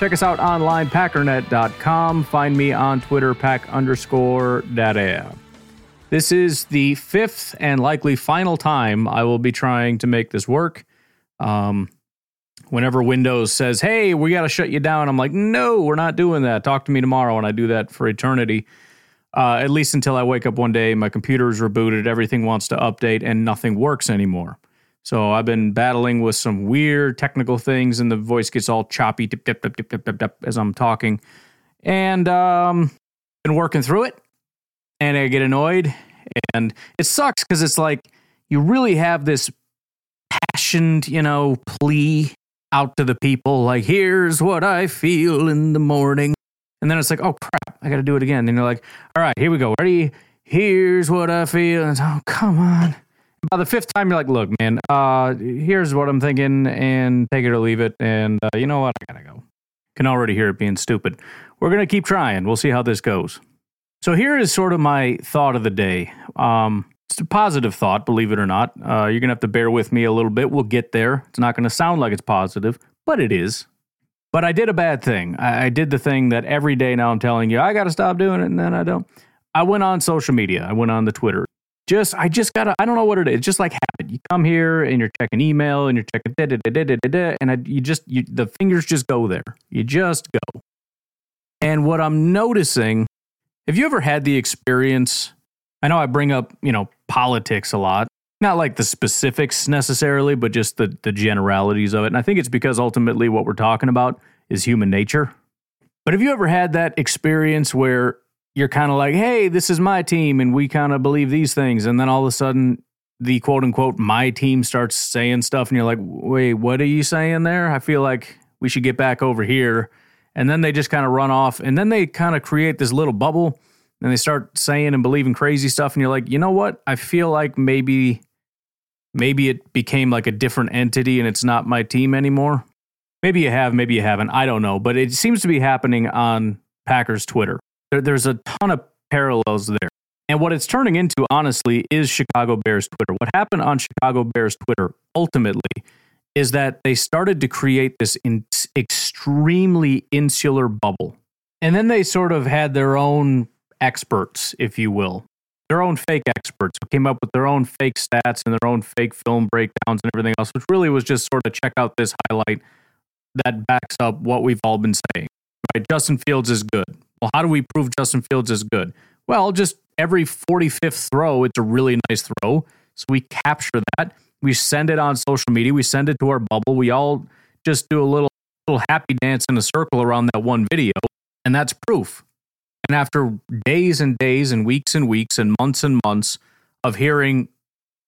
Check us out online, packernet.com. Find me on Twitter, pack underscore daddy. This is the fifth and likely final time I will be trying to make this work. Um, whenever Windows says, hey, we got to shut you down, I'm like, no, we're not doing that. Talk to me tomorrow, and I do that for eternity. Uh, at least until I wake up one day, my computer is rebooted, everything wants to update, and nothing works anymore. So I've been battling with some weird technical things, and the voice gets all choppy dip, dip, dip, dip, dip, dip, dip, as I'm talking. And um, been working through it, and I get annoyed, and it sucks because it's like you really have this passioned, you know, plea out to the people, like, here's what I feel in the morning. And then it's like, oh crap, I got to do it again. And you're like, all right, here we go. Ready? Here's what I feel. And it's, oh, come on. By the fifth time, you're like, look, man, uh, here's what I'm thinking, and take it or leave it. And uh, you know what? I gotta go. Can already hear it being stupid. We're gonna keep trying. We'll see how this goes. So here is sort of my thought of the day. Um, it's a positive thought, believe it or not. Uh, you're gonna have to bear with me a little bit. We'll get there. It's not gonna sound like it's positive, but it is. But I did a bad thing. I, I did the thing that every day now I'm telling you, I got to stop doing it, and then I don't. I went on social media. I went on the Twitter. Just, I just gotta. I don't know what it is. It's just like habit. You come here and you're checking email and you're checking da da da da da, da and I, you just, you, the fingers just go there. You just go. And what I'm noticing, have you ever had the experience? I know I bring up, you know, politics a lot not like the specifics necessarily, but just the the generalities of it. And I think it's because ultimately what we're talking about is human nature. But have you ever had that experience where you're kind of like, "Hey, this is my team and we kind of believe these things." And then all of a sudden the quote unquote my team starts saying stuff and you're like, "Wait, what are you saying there? I feel like we should get back over here." And then they just kind of run off and then they kind of create this little bubble and they start saying and believing crazy stuff and you're like, "You know what? I feel like maybe maybe it became like a different entity and it's not my team anymore. Maybe you have, maybe you haven't. I don't know. But it seems to be happening on Packers Twitter. There, there's a ton of parallels there. And what it's turning into, honestly, is Chicago Bears Twitter. What happened on Chicago Bears Twitter ultimately is that they started to create this in- extremely insular bubble. And then they sort of had their own experts, if you will, their own fake experts who came up with their own fake stats and their own fake film breakdowns and everything else, which really was just sort of check out this highlight that backs up what we've all been saying. Right? Justin Fields is good. Well, how do we prove Justin Fields is good? Well, just every 45th throw, it's a really nice throw. So we capture that. We send it on social media. We send it to our bubble. We all just do a little, little happy dance in a circle around that one video. And that's proof. And after days and days and weeks and weeks and months and months of hearing,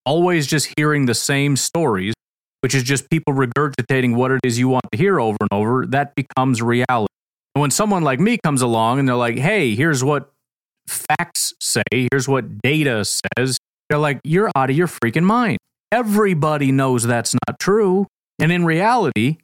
always just hearing the same stories, which is just people regurgitating what it is you want to hear over and over, that becomes reality. And when someone like me comes along and they're like, hey, here's what facts say, here's what data says, they're like, you're out of your freaking mind. Everybody knows that's not true. And in reality,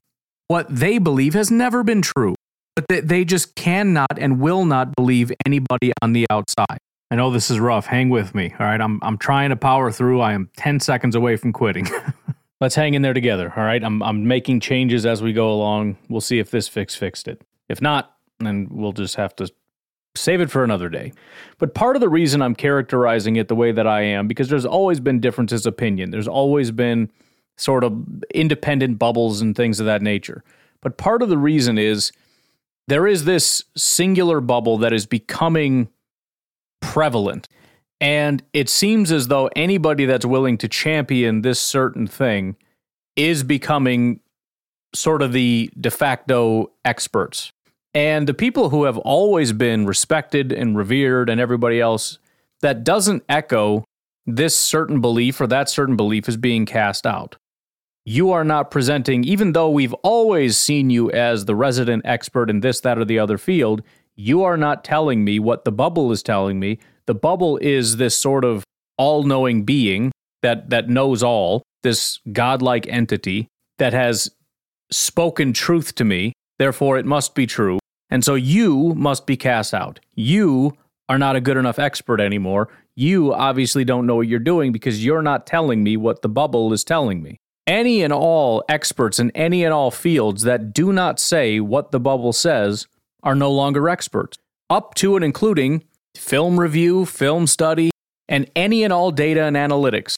what they believe has never been true but they, they just cannot and will not believe anybody on the outside. I know this is rough. Hang with me. All right. I'm, I'm trying to power through. I am 10 seconds away from quitting. Let's hang in there together. All right. I'm, I'm making changes as we go along. We'll see if this fix fixed it. If not, then we'll just have to save it for another day. But part of the reason I'm characterizing it the way that I am, because there's always been differences of opinion. There's always been sort of independent bubbles and things of that nature. But part of the reason is there is this singular bubble that is becoming prevalent. And it seems as though anybody that's willing to champion this certain thing is becoming sort of the de facto experts. And the people who have always been respected and revered and everybody else that doesn't echo this certain belief or that certain belief is being cast out you are not presenting, even though we've always seen you as the resident expert in this, that, or the other field, You are not telling me what the bubble is telling me. The bubble is this sort of all knowing being that, that knows all, this godlike entity that has spoken truth to me. Therefore, it must be true. And so you must be cast out. You are not a good enough expert anymore. You obviously don't know what you're doing because you're not telling me what the bubble is telling me. Any and all experts in any and all fields that do not say what the bubble says are no longer experts, up to and including film review, film study, and any and all data and analytics.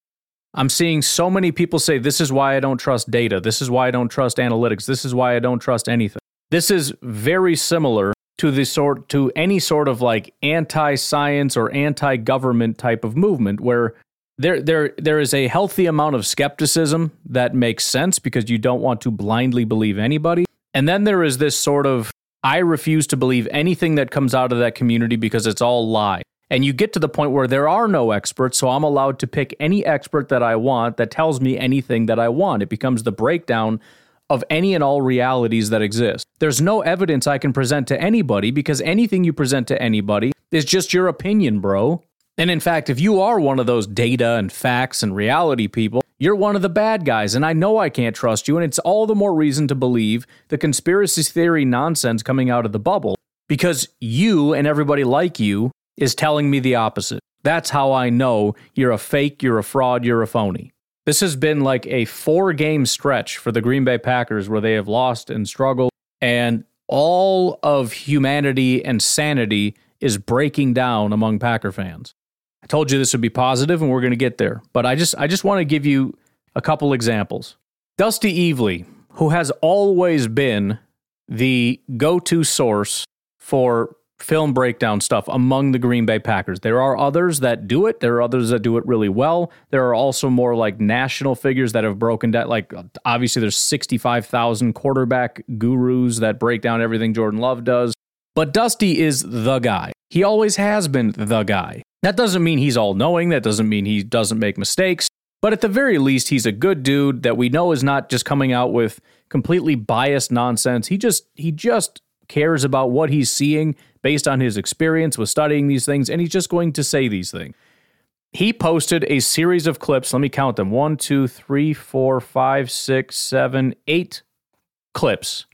I'm seeing so many people say, This is why I don't trust data. This is why I don't trust analytics. This is why I don't trust anything. This is very similar to the sort to any sort of like anti-science or anti-government type of movement where there there there is a healthy amount of skepticism that makes sense because you don't want to blindly believe anybody. And then there is this sort of I refuse to believe anything that comes out of that community because it's all lie. And you get to the point where there are no experts, so I'm allowed to pick any expert that I want that tells me anything that I want. It becomes the breakdown of any and all realities that exist. There's no evidence I can present to anybody because anything you present to anybody is just your opinion, bro. And in fact, if you are one of those data and facts and reality people, you're one of the bad guys, and I know I can't trust you, and it's all the more reason to believe the conspiracy theory nonsense coming out of the bubble because you and everybody like you is telling me the opposite. That's how I know you're a fake, you're a fraud, you're a phony. This has been like a four game stretch for the Green Bay Packers where they have lost and struggled, and all of humanity and sanity is breaking down among Packer fans. I told you this would be positive, and we're going to get there. But I just I just want to give you a couple examples. Dusty Evely, who has always been the go-to source for film breakdown stuff among the Green Bay Packers. There are others that do it. There are others that do it really well. There are also more like national figures that have broken down. Like obviously, there's 65,000 quarterback gurus that break down everything Jordan Love does. But Dusty is the guy. He always has been the guy. That doesn't mean he's all knowing. That doesn't mean he doesn't make mistakes. But at the very least, he's a good dude that we know is not just coming out with completely biased nonsense. He just he just cares about what he's seeing based on his experience with studying these things, and he's just going to say these things. He posted a series of clips. Let me count them one, two, three, four, five, six, seven, eight clips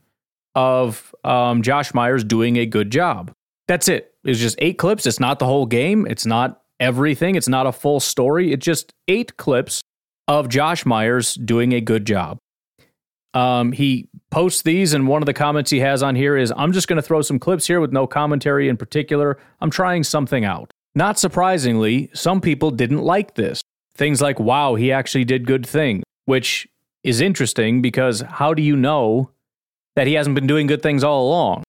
of um, Josh Myers doing a good job. That's it. It's just eight clips. It's not the whole game. It's not everything. It's not a full story. It's just eight clips of Josh Myers doing a good job. Um, he posts these, and one of the comments he has on here is I'm just going to throw some clips here with no commentary in particular. I'm trying something out. Not surprisingly, some people didn't like this. Things like, wow, he actually did good things, which is interesting because how do you know that he hasn't been doing good things all along?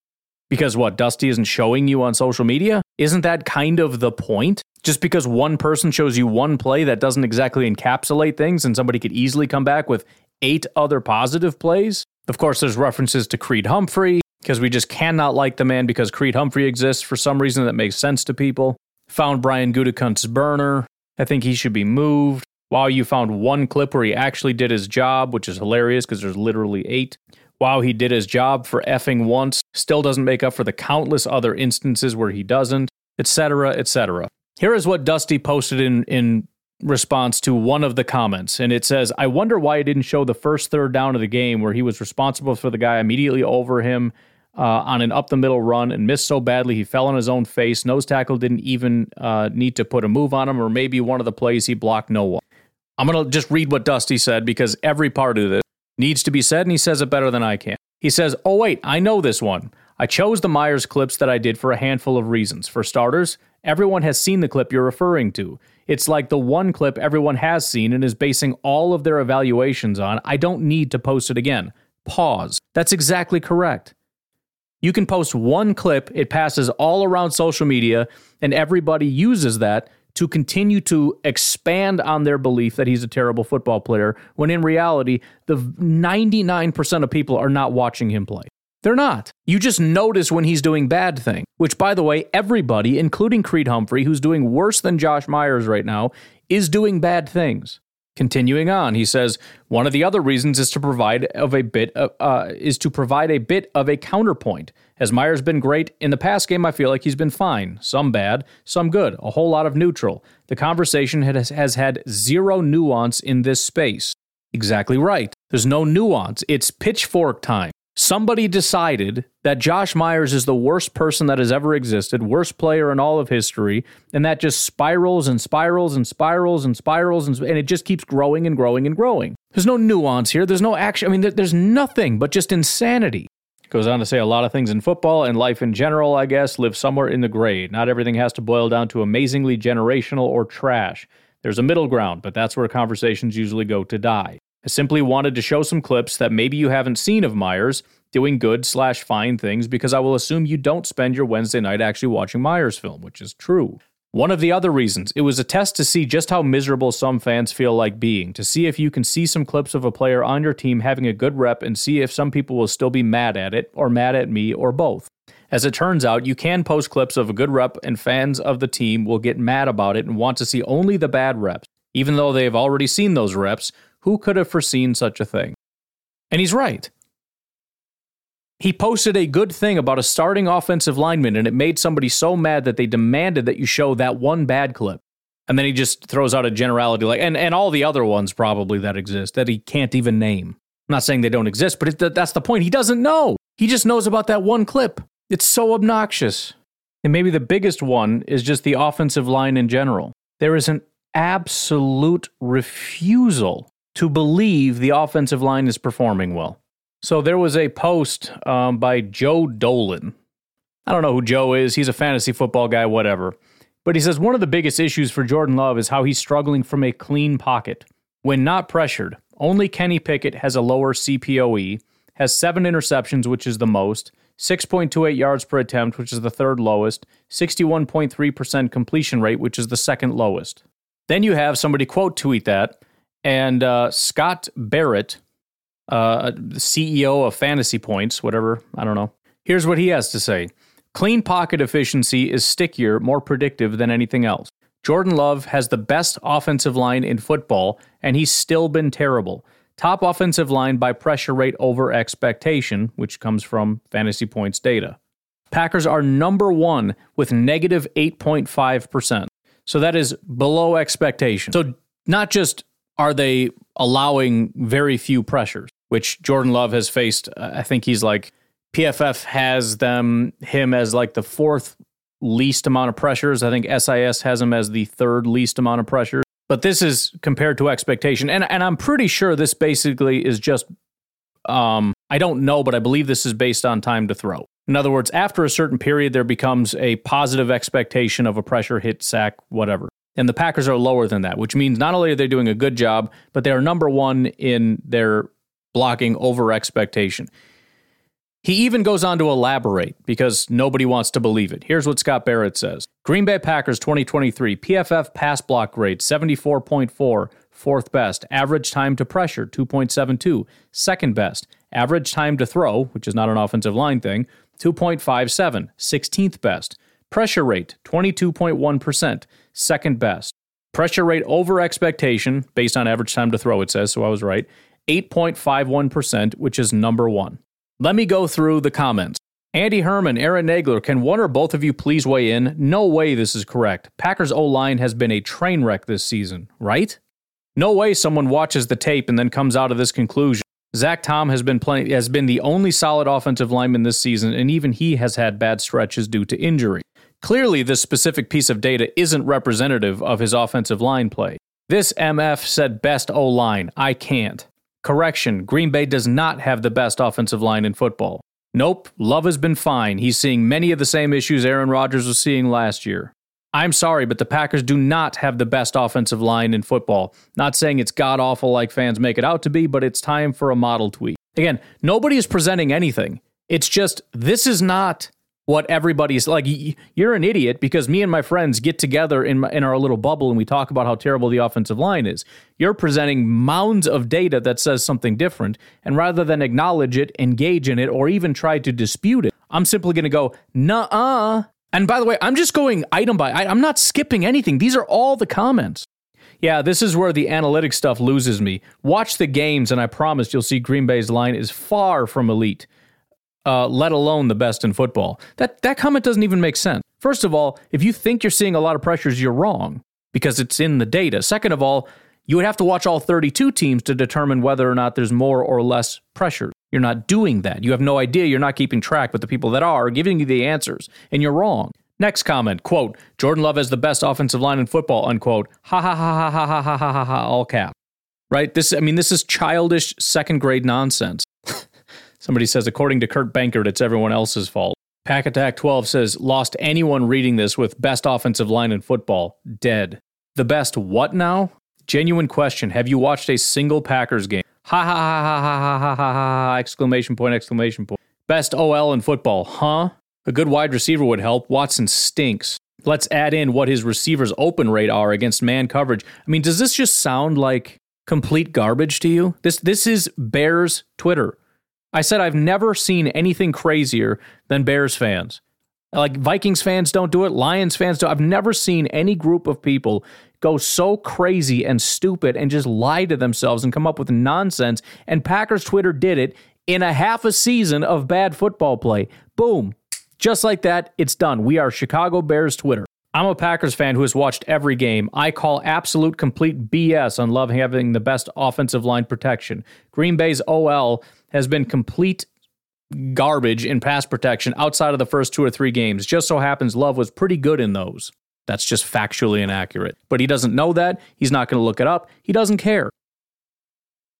Because what, Dusty isn't showing you on social media? Isn't that kind of the point? Just because one person shows you one play that doesn't exactly encapsulate things and somebody could easily come back with eight other positive plays. Of course, there's references to Creed Humphrey, because we just cannot like the man because Creed Humphrey exists for some reason that makes sense to people. Found Brian Gutekunst's burner. I think he should be moved. Wow, you found one clip where he actually did his job, which is hilarious because there's literally eight. Wow, he did his job for effing once, still doesn't make up for the countless other instances where he doesn't, etc., etc. Here is what Dusty posted in, in response to one of the comments, and it says, I wonder why he didn't show the first third down of the game where he was responsible for the guy immediately over him uh, on an up the middle run and missed so badly he fell on his own face. Nose tackle didn't even uh, need to put a move on him, or maybe one of the plays he blocked no one. I'm going to just read what Dusty said because every part of this needs to be said, and he says it better than I can. He says, Oh, wait, I know this one. I chose the Myers clips that I did for a handful of reasons. For starters, everyone has seen the clip you're referring to. It's like the one clip everyone has seen and is basing all of their evaluations on. I don't need to post it again. Pause. That's exactly correct. You can post one clip, it passes all around social media, and everybody uses that to continue to expand on their belief that he's a terrible football player, when in reality, the 99% of people are not watching him play. They're not. You just notice when he's doing bad things, which, by the way, everybody, including Creed Humphrey, who's doing worse than Josh Myers right now, is doing bad things. Continuing on, he says one of the other reasons is to provide of a bit of, uh, is to provide a bit of a counterpoint. Has Myers been great in the past game? I feel like he's been fine. Some bad, some good. A whole lot of neutral. The conversation has, has had zero nuance in this space. Exactly right. There's no nuance. It's pitchfork time. Somebody decided that Josh Myers is the worst person that has ever existed, worst player in all of history, and that just spirals and spirals and spirals and spirals and, and it just keeps growing and growing and growing. There's no nuance here. There's no action. I mean, there's nothing but just insanity. Goes on to say a lot of things in football and life in general, I guess, live somewhere in the gray. Not everything has to boil down to amazingly generational or trash. There's a middle ground, but that's where conversations usually go to die. I simply wanted to show some clips that maybe you haven't seen of Myers doing good slash fine things because I will assume you don't spend your Wednesday night actually watching Myers film, which is true. One of the other reasons, it was a test to see just how miserable some fans feel like being, to see if you can see some clips of a player on your team having a good rep and see if some people will still be mad at it, or mad at me, or both. As it turns out, you can post clips of a good rep, and fans of the team will get mad about it and want to see only the bad reps. Even though they have already seen those reps, who could have foreseen such a thing? And he's right. He posted a good thing about a starting offensive lineman, and it made somebody so mad that they demanded that you show that one bad clip. And then he just throws out a generality like, and, and all the other ones probably that exist that he can't even name. I'm not saying they don't exist, but it, that's the point. He doesn't know. He just knows about that one clip. It's so obnoxious. And maybe the biggest one is just the offensive line in general. There is an absolute refusal to believe the offensive line is performing well. So there was a post um, by Joe Dolan. I don't know who Joe is. He's a fantasy football guy, whatever. But he says one of the biggest issues for Jordan Love is how he's struggling from a clean pocket. When not pressured, only Kenny Pickett has a lower CPOE, has seven interceptions, which is the most, 6.28 yards per attempt, which is the third lowest, 61.3% completion rate, which is the second lowest. Then you have somebody quote tweet that, and uh, Scott Barrett, uh, CEO of Fantasy Points, whatever, I don't know. Here's what he has to say Clean pocket efficiency is stickier, more predictive than anything else. Jordan Love has the best offensive line in football, and he's still been terrible. Top offensive line by pressure rate over expectation, which comes from Fantasy Points data. Packers are number one with negative 8.5%. So that is below expectation. So not just are they allowing very few pressures, which Jordan Love has faced. I think he's like PFF has them him as like the fourth least amount of pressures. I think SIS has him as the third least amount of pressures. But this is compared to expectation, and and I'm pretty sure this basically is just. Um, I don't know, but I believe this is based on time to throw. In other words, after a certain period, there becomes a positive expectation of a pressure hit, sack, whatever. And the Packers are lower than that, which means not only are they doing a good job, but they are number one in their blocking over expectation. He even goes on to elaborate because nobody wants to believe it. Here's what Scott Barrett says Green Bay Packers 2023 PFF pass block grade 74.4, fourth best. Average time to pressure 2.72, second best. Average time to throw, which is not an offensive line thing, 2.57, 16th best. Pressure rate 22.1%, second best. Pressure rate over expectation based on average time to throw, it says, so I was right, 8.51%, which is number one. Let me go through the comments. Andy Herman, Aaron Nagler, can one or both of you please weigh in? No way this is correct. Packers O line has been a train wreck this season, right? No way someone watches the tape and then comes out of this conclusion. Zach Tom has been playing has been the only solid offensive lineman this season, and even he has had bad stretches due to injury. Clearly, this specific piece of data isn't representative of his offensive line play. This MF said best O line. I can't. Correction Green Bay does not have the best offensive line in football. Nope, Love has been fine. He's seeing many of the same issues Aaron Rodgers was seeing last year. I'm sorry, but the Packers do not have the best offensive line in football. Not saying it's god awful like fans make it out to be, but it's time for a model tweak. Again, nobody is presenting anything. It's just this is not what everybody's like you're an idiot because me and my friends get together in my, in our little bubble and we talk about how terrible the offensive line is. You're presenting mounds of data that says something different and rather than acknowledge it engage in it or even try to dispute it i'm simply going to go nah and by the way i'm just going item by item i'm not skipping anything. These are all the comments. Yeah, this is where the analytics stuff loses me. Watch the games, and I promise you'll see Green Bay's line is far from elite, uh, let alone the best in football. That that comment doesn't even make sense. First of all, if you think you're seeing a lot of pressures, you're wrong because it's in the data. Second of all, you would have to watch all 32 teams to determine whether or not there's more or less pressure. You're not doing that. You have no idea. You're not keeping track, but the people that are giving you the answers, and you're wrong. Next comment, quote, Jordan Love has the best offensive line in football, unquote. Ha ha ha ha ha ha ha ha ha ha, all cap. Right? This, I mean, this is childish second grade nonsense. Somebody says, according to Kurt Benkert, it's everyone else's fault. Pack Attack 12 says, lost anyone reading this with best offensive line in football. Dead. The best what now? Genuine question. Have you watched a single Packers game? Ha ha ha ha ha ha ha ha ha! Exclamation point! Exclamation point! Best OL in football, huh? A good wide receiver would help. Watson stinks. Let's add in what his receivers' open rate are against man coverage. I mean, does this just sound like complete garbage to you? This this is Bears Twitter. I said I've never seen anything crazier than Bears fans. Like Vikings fans don't do it, Lions fans don't. I've never seen any group of people go so crazy and stupid and just lie to themselves and come up with nonsense. And Packers Twitter did it in a half a season of bad football play. Boom. Just like that, it's done. We are Chicago Bears Twitter. I'm a Packers fan who has watched every game. I call absolute complete BS on Love having the best offensive line protection. Green Bay's OL has been complete garbage in pass protection outside of the first two or three games. Just so happens Love was pretty good in those. That's just factually inaccurate. But he doesn't know that. He's not going to look it up. He doesn't care.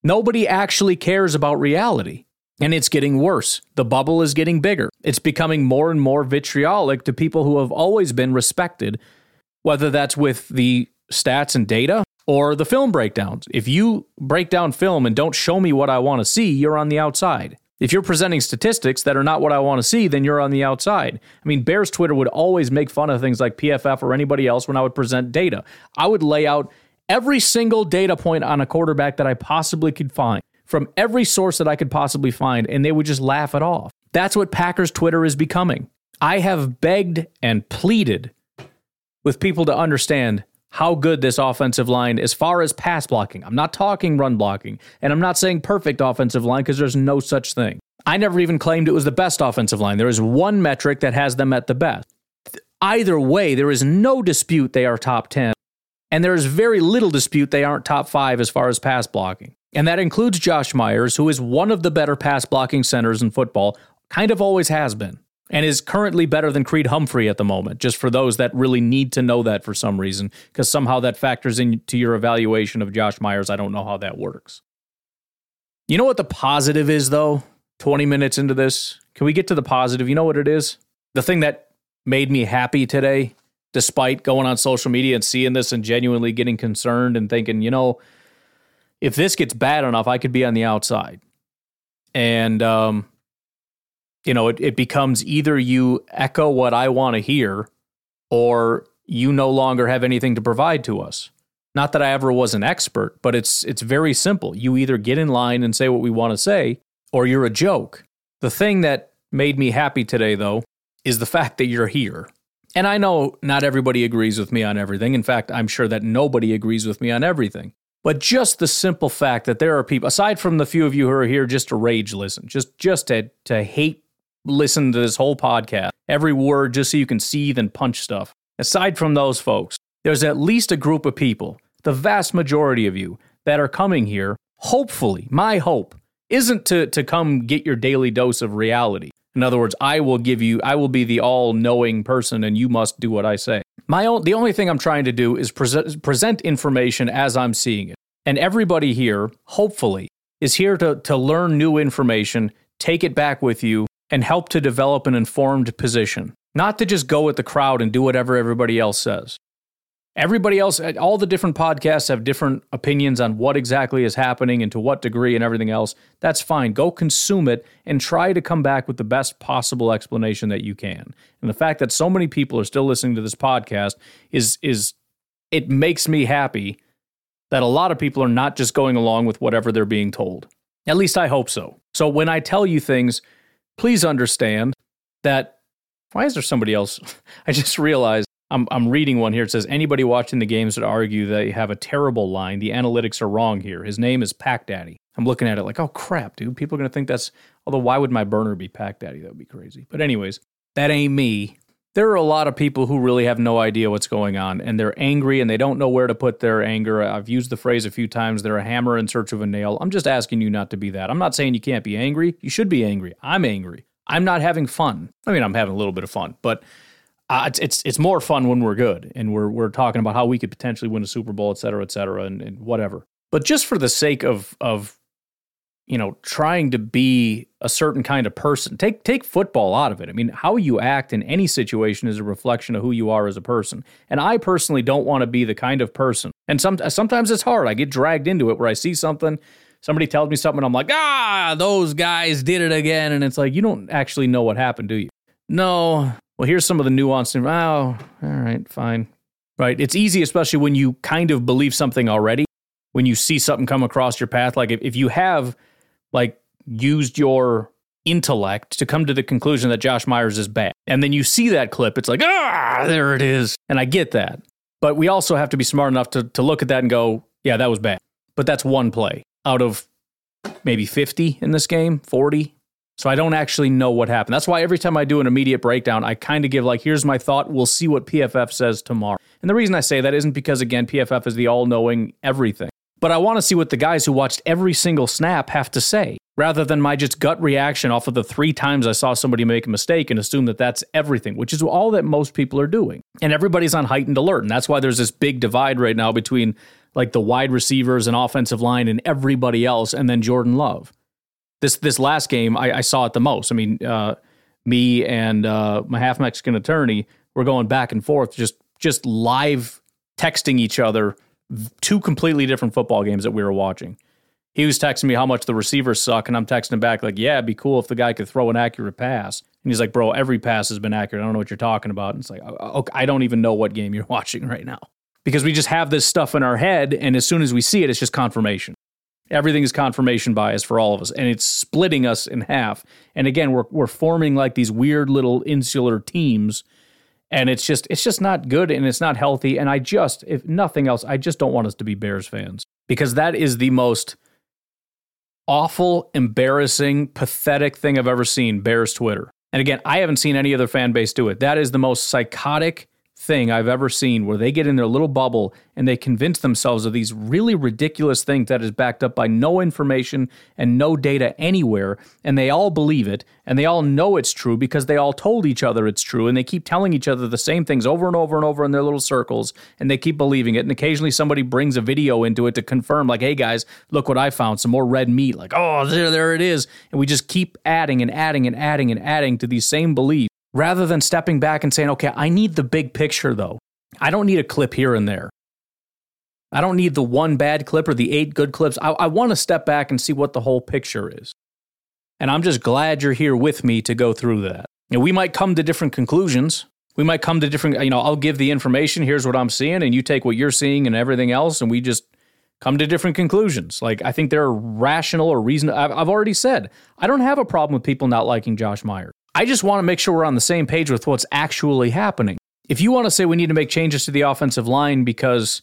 Nobody actually cares about reality. And it's getting worse. The bubble is getting bigger. It's becoming more and more vitriolic to people who have always been respected, whether that's with the stats and data or the film breakdowns. If you break down film and don't show me what I want to see, you're on the outside. If you're presenting statistics that are not what I want to see, then you're on the outside. I mean, Bears Twitter would always make fun of things like PFF or anybody else when I would present data. I would lay out every single data point on a quarterback that I possibly could find from every source that I could possibly find, and they would just laugh it off. That's what Packers Twitter is becoming. I have begged and pleaded with people to understand how good this offensive line as far as pass blocking. I'm not talking run blocking, and I'm not saying perfect offensive line because there's no such thing. I never even claimed it was the best offensive line. There is one metric that has them at the best. Either way, there is no dispute they are top 10, and there is very little dispute they aren't top 5 as far as pass blocking. And that includes Josh Myers, who is one of the better pass blocking centers in football, kind of always has been and is currently better than Creed Humphrey at the moment, just for those that really need to know that for some reason, because somehow that factors into your evaluation of Josh Myers. I don't know how that works. You know what the positive is, though? 20 minutes into this, can we get to the positive? You know what it is? The thing that made me happy today, despite going on social media and seeing this and genuinely getting concerned and thinking, you know, if this gets bad enough, I could be on the outside. And um, you know, it, it becomes either you echo what I want to hear or you no longer have anything to provide to us. Not that I ever was an expert, but it's it's very simple. You either get in line and say what we want to say or you're a joke. The thing that made me happy today though is the fact that you're here. And I know not everybody agrees with me on everything. In fact, I'm sure that nobody agrees with me on everything. But just the simple fact that there are people, aside from the few of you who are here just to rage listen, just just to to hate listen to this whole podcast, every word, just so you can seethe and punch stuff. Aside from those folks, there's at least a group of people, the vast majority of you, that are coming here. Hopefully, my hope isn't to, to come get your daily dose of reality. In other words, I will give you, I will be the all knowing person and you must do what I say. My own, the only thing I'm trying to do is present, present information as I'm seeing it. And everybody here, hopefully, is here to, to learn new information, take it back with you, and help to develop an informed position, not to just go with the crowd and do whatever everybody else says. Everybody else, uh, all the different podcasts have different opinions on what exactly is happening and to what degree and everything else. That's fine. Go consume it and try to come back with the best possible explanation that you can. And the fact that so many people are still listening to this podcast is is it makes me happy that a lot of people are not just going along with whatever they're being told. At least I hope so. So when I tell you things, please understand that why is there somebody else? I just realized I'm, I'm reading one here. It says anybody watching the games would argue they have a terrible line. The analytics are wrong here. His name is Pack Daddy. I'm looking at it like, oh crap, dude. People are gonna think that's. Although, why would my burner be Pack Daddy? That would be crazy. But anyways, that ain't me. There are a lot of people who really have no idea what's going on, and they're angry and they don't know where to put their anger. I've used the phrase a few times. They're a hammer in search of a nail. I'm just asking you not to be that. I'm not saying you can't be angry. You should be angry. I'm angry. I'm not having fun. I mean, I'm having a little bit of fun, but uh, it's, it's it's more fun when we're good and we're we're talking about how we could potentially win a Super Bowl, et cetera, et cetera, and, and whatever. But just for the sake of of you know trying to be a certain kind of person, take take football out of it. I mean, how you act in any situation is a reflection of who you are as a person. And I personally don't want to be the kind of person. And some sometimes it's hard. I get dragged into it where I see something somebody tells me something, I'm like, ah, those guys did it again. And it's like, you don't actually know what happened, do you? No, well, here's some of the nuance. Oh, all right, fine. Right. It's easy, especially when you kind of believe something already, when you see something come across your path. Like if, if you have like used your intellect to come to the conclusion that Josh Myers is bad. And then you see that clip, it's like, ah, there it is. And I get that. But we also have to be smart enough to, to look at that and go, yeah, that was bad. But that's one play out of maybe 50 in this game, 40. So I don't actually know what happened. That's why every time I do an immediate breakdown, I kind of give like, here's my thought. We'll see what PFF says tomorrow. And the reason I say that isn't because, again, PFF is the all knowing everything. But I want to see what the guys who watched every single snap have to say, rather than my just gut reaction off of the three times I saw somebody make a mistake and assume that that's everything, which is all that most people are doing. And everybody's on heightened alert. And that's why there's this big divide right now between like the wide receivers and offensive line and everybody else, and then Jordan Love this this last game, I, I saw it the most. I mean, uh, me and uh, my half Mexican attorney were going back and forth, just just live texting each other two completely different football games that we were watching. He was texting me how much the receivers suck, and I'm texting him back like, "Yeah, it'd be cool if the guy could throw an accurate pass." And he's like, "Bro, every pass has been accurate. I don't know what you're talking about." And it's like, okay, I don't even know what game you're watching right now because we just have this stuff in our head, and as soon as we see it, it's just confirmation. Everything is confirmation bias for all of us, and it's splitting us in half. And again, we're we're forming like these weird little insular teams, and it's just it's just not good and it's not healthy. And I just, if nothing else, I just don't want us to be Bears fans because that is the most awful, embarrassing, pathetic thing I've ever seen. Bears Twitter, and again, I haven't seen any other fan base do it. That is the most psychotic thing I've ever seen where they get in their little bubble and they convince themselves of these really ridiculous things that is backed up by no information and no data anywhere. And they all believe it and they all know it's true because they all told each other it's true. And they keep telling each other the same things over and over and over in their little circles and they keep believing it. And occasionally somebody brings a video into it to confirm, like, hey guys, look what I found some more red meat. Like, oh, there, there it is. And we just keep adding and adding and adding and adding to these same beliefs rather than stepping back and saying, okay, I need the big picture though. I don't need a clip here and there. I don't need the one bad clip or the eight good clips. I, I want to step back and see what the whole picture is. And I'm just glad you're here with me to go through that. We might come to different conclusions. We might come to different, you know, I'll give the information, here's what I'm seeing, and you take what you're seeing and everything else, and we just come to different conclusions. Like, I think they're rational or reasonable. I've, I've already said, I don't have a problem with people not liking Josh Myers. I just want to make sure we're on the same page with what's actually happening. If you want to say we need to make changes to the offensive line because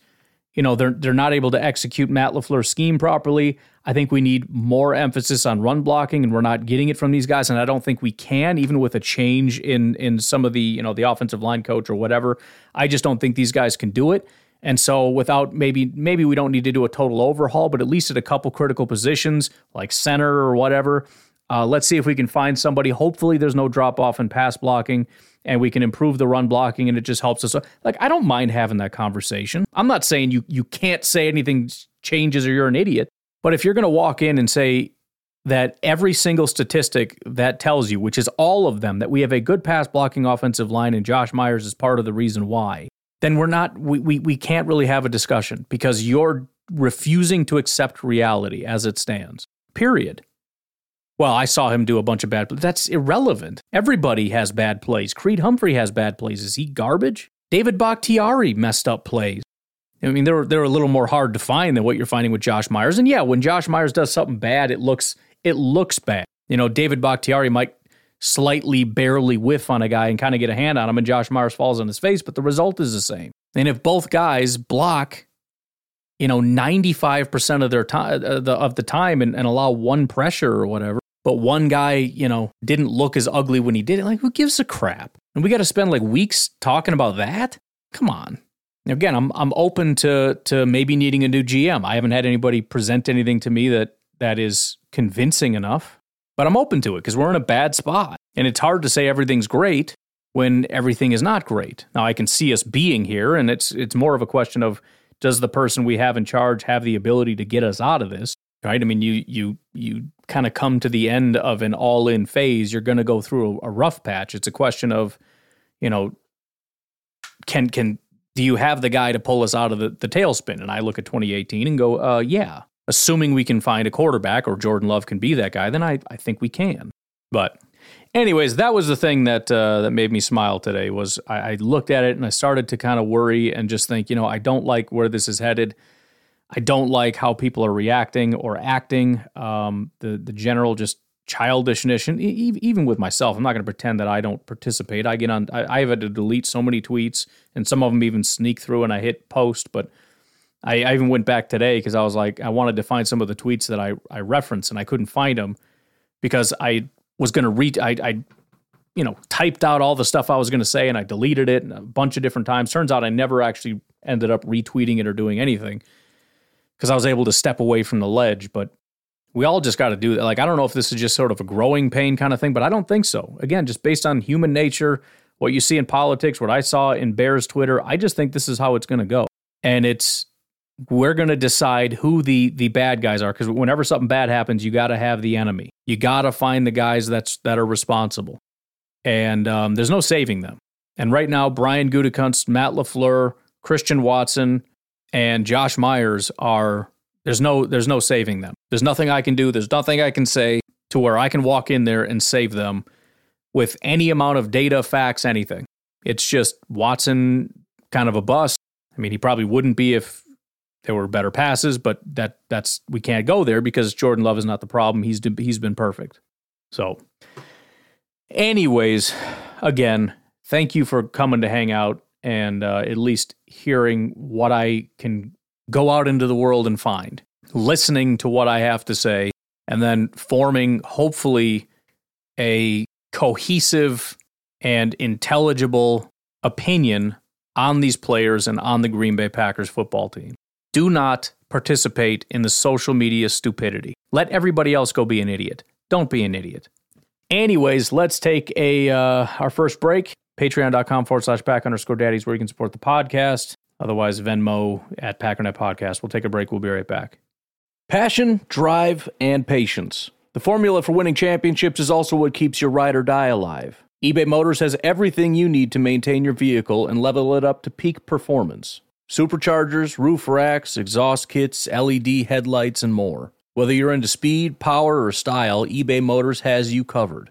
you know they're they're not able to execute Matt LaFleur's scheme properly, I think we need more emphasis on run blocking and we're not getting it from these guys and I don't think we can even with a change in in some of the, you know, the offensive line coach or whatever. I just don't think these guys can do it. And so without maybe maybe we don't need to do a total overhaul, but at least at a couple critical positions like center or whatever, uh, let's see if we can find somebody. Hopefully, there's no drop off in pass blocking and we can improve the run blocking and it just helps us. Like, I don't mind having that conversation. I'm not saying you, you can't say anything changes or you're an idiot, but if you're going to walk in and say, that every single statistic that tells you, which is all of them, that we have a good pass blocking offensive line and Josh Myers is part of the reason why, then we're not, we, we, we can't really have a discussion because you're refusing to accept reality as it stands. Period. Well, I saw him do a bunch of bad plays. That's irrelevant. Everybody has bad plays. Creed Humphrey has bad plays. Is he garbage? David Bakhtiari messed up plays. I mean, they're they're a little more hard to find than what you're finding with Josh Myers. And yeah, when Josh Myers does something bad, it looks it looks bad. You know, David Bakhtiari might slightly barely whiff on a guy and kind of get a hand on him and Josh Myers falls on his face, but the result is the same. And if both guys block, you know, 95% of their time uh, the, of the time and, and allow one pressure or whatever, but one guy, you know, didn't look as ugly when he did it, like who gives a crap? And we got to spend like weeks talking about that? Come on. Again, I'm I'm open to to maybe needing a new GM. I haven't had anybody present anything to me that that is convincing enough, but I'm open to it because we're in a bad spot. And it's hard to say everything's great when everything is not great. Now I can see us being here, and it's it's more of a question of does the person we have in charge have the ability to get us out of this? Right? I mean, you you you kind of come to the end of an all-in phase. You're going to go through a, a rough patch. It's a question of, you know, can can do you have the guy to pull us out of the, the tailspin? And I look at 2018 and go, uh, yeah. Assuming we can find a quarterback or Jordan Love can be that guy, then I, I think we can. But anyways, that was the thing that uh, that made me smile today. Was I, I looked at it and I started to kind of worry and just think, you know, I don't like where this is headed. I don't like how people are reacting or acting. Um, the the general just childishness, and even with myself, I'm not going to pretend that I don't participate. I get on, I, have had to delete so many tweets, and some of them even sneak through, and I hit post. But I, I even went back today because I was like, I wanted to find some of the tweets that I I referenced, and I couldn't find them because I was going to read. I, I you know typed out all the stuff I was going to say, and I deleted it a bunch of different times. Turns out I never actually ended up retweeting it or doing anything because I was able to step away from the ledge, but we all just got to do that. Like, I don't know if this is just sort of a growing pain kind of thing, but I don't think so. Again, just based on human nature, what you see in politics, what I saw in Bears Twitter, I just think this is how it's going to go. And it's, we're going to decide who the the bad guys are because whenever something bad happens, you got to have the enemy. You got to find the guys that's that are responsible, and um, there's no saving them. And right now, Brian Gutekunst, Matt LaFleur, Christian Watson, and Josh Myers are there's no there's no saving them. There's nothing I can do. There's nothing I can say to where I can walk in there and save them with any amount of data, facts, anything. It's just Watson kind of a bust. I mean, he probably wouldn't be if there were better passes, but that that's we can't go there because Jordan Love is not the problem. He's he's been perfect. So, anyways, again, thank you for coming to hang out and uh, at least hearing what I can go out into the world and find, listening to what I have to say, and then forming, hopefully, a cohesive and intelligible opinion on these players and on the Green Bay Packers football team. Do not participate in the social media stupidity. Let everybody else go be an idiot. Don't be an idiot. Anyways, let's take a uh, our first break. Patreon.com forward slash back underscore daddies where you can support the podcast. Otherwise, Venmo at Packernet Podcast. We'll take a break. We'll be right back. Passion, drive, and patience. The formula for winning championships is also what keeps your ride or die alive. eBay Motors has everything you need to maintain your vehicle and level it up to peak performance superchargers, roof racks, exhaust kits, LED headlights, and more. Whether you're into speed, power, or style, eBay Motors has you covered.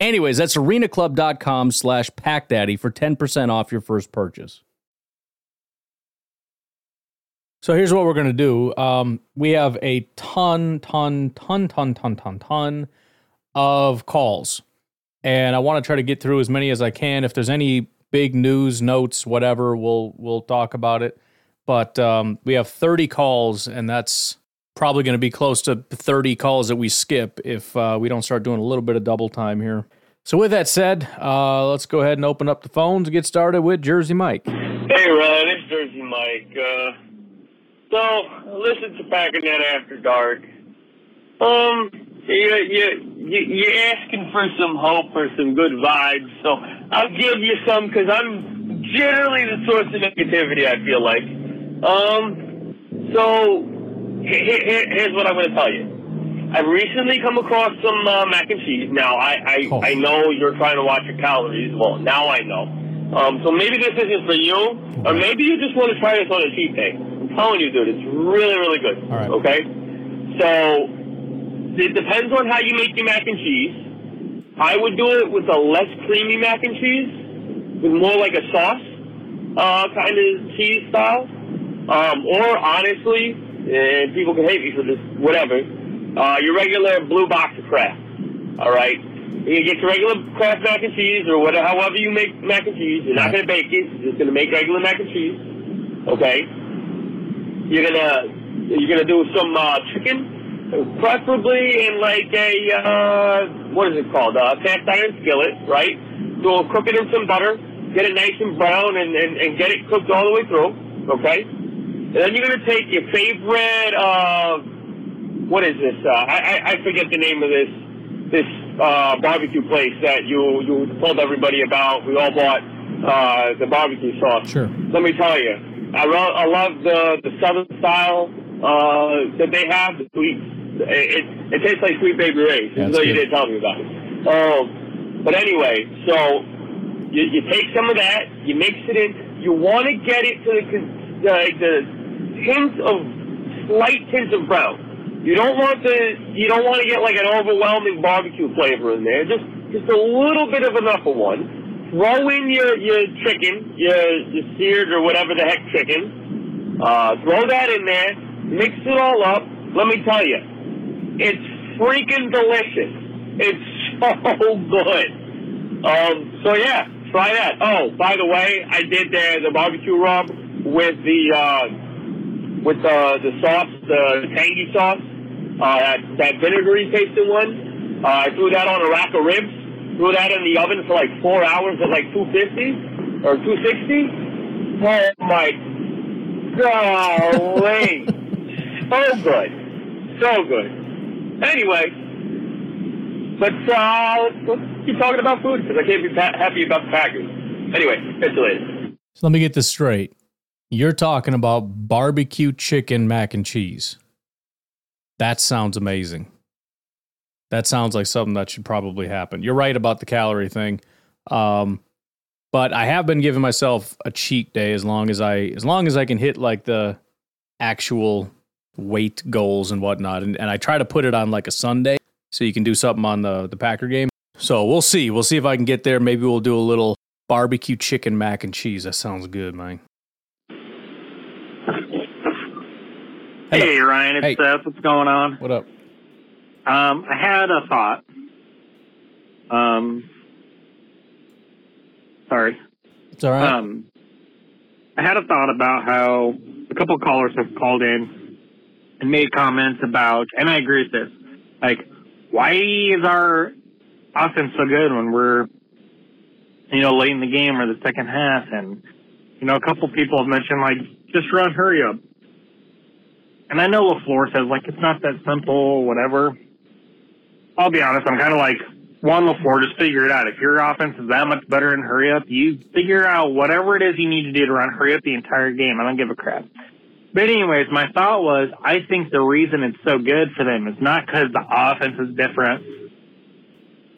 Anyways, that's arenaclub.com slash packdaddy for 10% off your first purchase. So here's what we're going to do. Um, we have a ton, ton, ton, ton, ton, ton, ton of calls. And I want to try to get through as many as I can. If there's any big news, notes, whatever, we'll we'll talk about it. But um, we have 30 calls, and that's probably going to be close to 30 calls that we skip if uh, we don't start doing a little bit of double time here. So, with that said, uh, let's go ahead and open up the phones and get started with Jersey Mike. Hey, Ron, it's Jersey Mike. Uh, so, listen to Packernet After Dark. Um, you, you, you, you're asking for some hope or some good vibes, so I'll give you some because I'm generally the source of negativity, I feel like. Um, so here's what I'm going to tell you. I've recently come across some uh, mac and cheese. Now, I I, oh. I know you're trying to watch your calories. Well, now I know. Um, so maybe this isn't for you, or maybe you just want to try this on a cheat day. I'm telling you, dude, it's really, really good. Right. Okay? So it depends on how you make your mac and cheese. I would do it with a less creamy mac and cheese, with more like a sauce uh, kind of cheese style. Um, or honestly, and people can hate me for this, whatever. Uh, your regular blue box of Kraft. All right, you get your regular Kraft mac and cheese or whatever, however you make mac and cheese. You're not going to bake it. You're just going to make regular mac and cheese. Okay. You're gonna you're gonna do some uh, chicken, preferably in like a uh, what is it called? Uh, cast iron skillet, right? So cook it in some butter, get it nice and brown, and, and, and get it cooked all the way through. Okay. And then you're going to take your favorite, uh, what is this? Uh, I, I forget the name of this this uh, barbecue place that you you told everybody about. We all bought uh, the barbecue sauce. Sure. Let me tell you, I, ro- I love the the southern style uh, that they have. The sweet, it, it, tastes like Sweet Baby Ray's. That's so you didn't tell me about it. Um, but anyway, so you, you take some of that, you mix it in. You want to get it to the the, the hints of slight tints of brown. You don't want to you don't want to get like an overwhelming barbecue flavor in there. Just just a little bit of enough of one. Throw in your your chicken, your your seared or whatever the heck chicken. Uh, throw that in there. Mix it all up. Let me tell you, it's freaking delicious. It's so good. Um, so yeah, try that. Oh, by the way, I did the, the barbecue rub with the uh, with the the sauce, the tangy sauce, uh, that, that vinegary tasting one. Uh, I threw that on a rack of ribs. Threw that in the oven for like four hours at like 250 or 260. Oh my golly, so good, so good. Anyway, let's uh, let's keep talking about food because I can't be happy about the Packers. Anyway, catch you later. So let me get this straight. You're talking about barbecue chicken mac and cheese. That sounds amazing. That sounds like something that should probably happen. You're right about the calorie thing. Um, but I have been giving myself a cheat day as long as I as long as I can hit like the actual weight goals and whatnot. And, and I try to put it on like a Sunday so you can do something on the the Packer game. So we'll see. We'll see if I can get there. Maybe we'll do a little barbecue chicken mac and cheese. That sounds good, man. Hello. Hey, Ryan, it's hey. Seth. What's going on? What up? Um, I had a thought. Um, sorry. It's all right. Um, I had a thought about how a couple of callers have called in and made comments about, and I agree with this. Like, why is our offense so good when we're, you know, late in the game or the second half? And, you know, a couple people have mentioned, like, just run, hurry up and I know LaFleur says like it's not that simple, whatever. I'll be honest, I'm kind of like Juan LaFleur, just figure it out. If your offense is that much better and hurry up, you figure out whatever it is you need to do to run hurry up the entire game. I don't give a crap. But anyways, my thought was I think the reason it's so good for them is not because the offense is different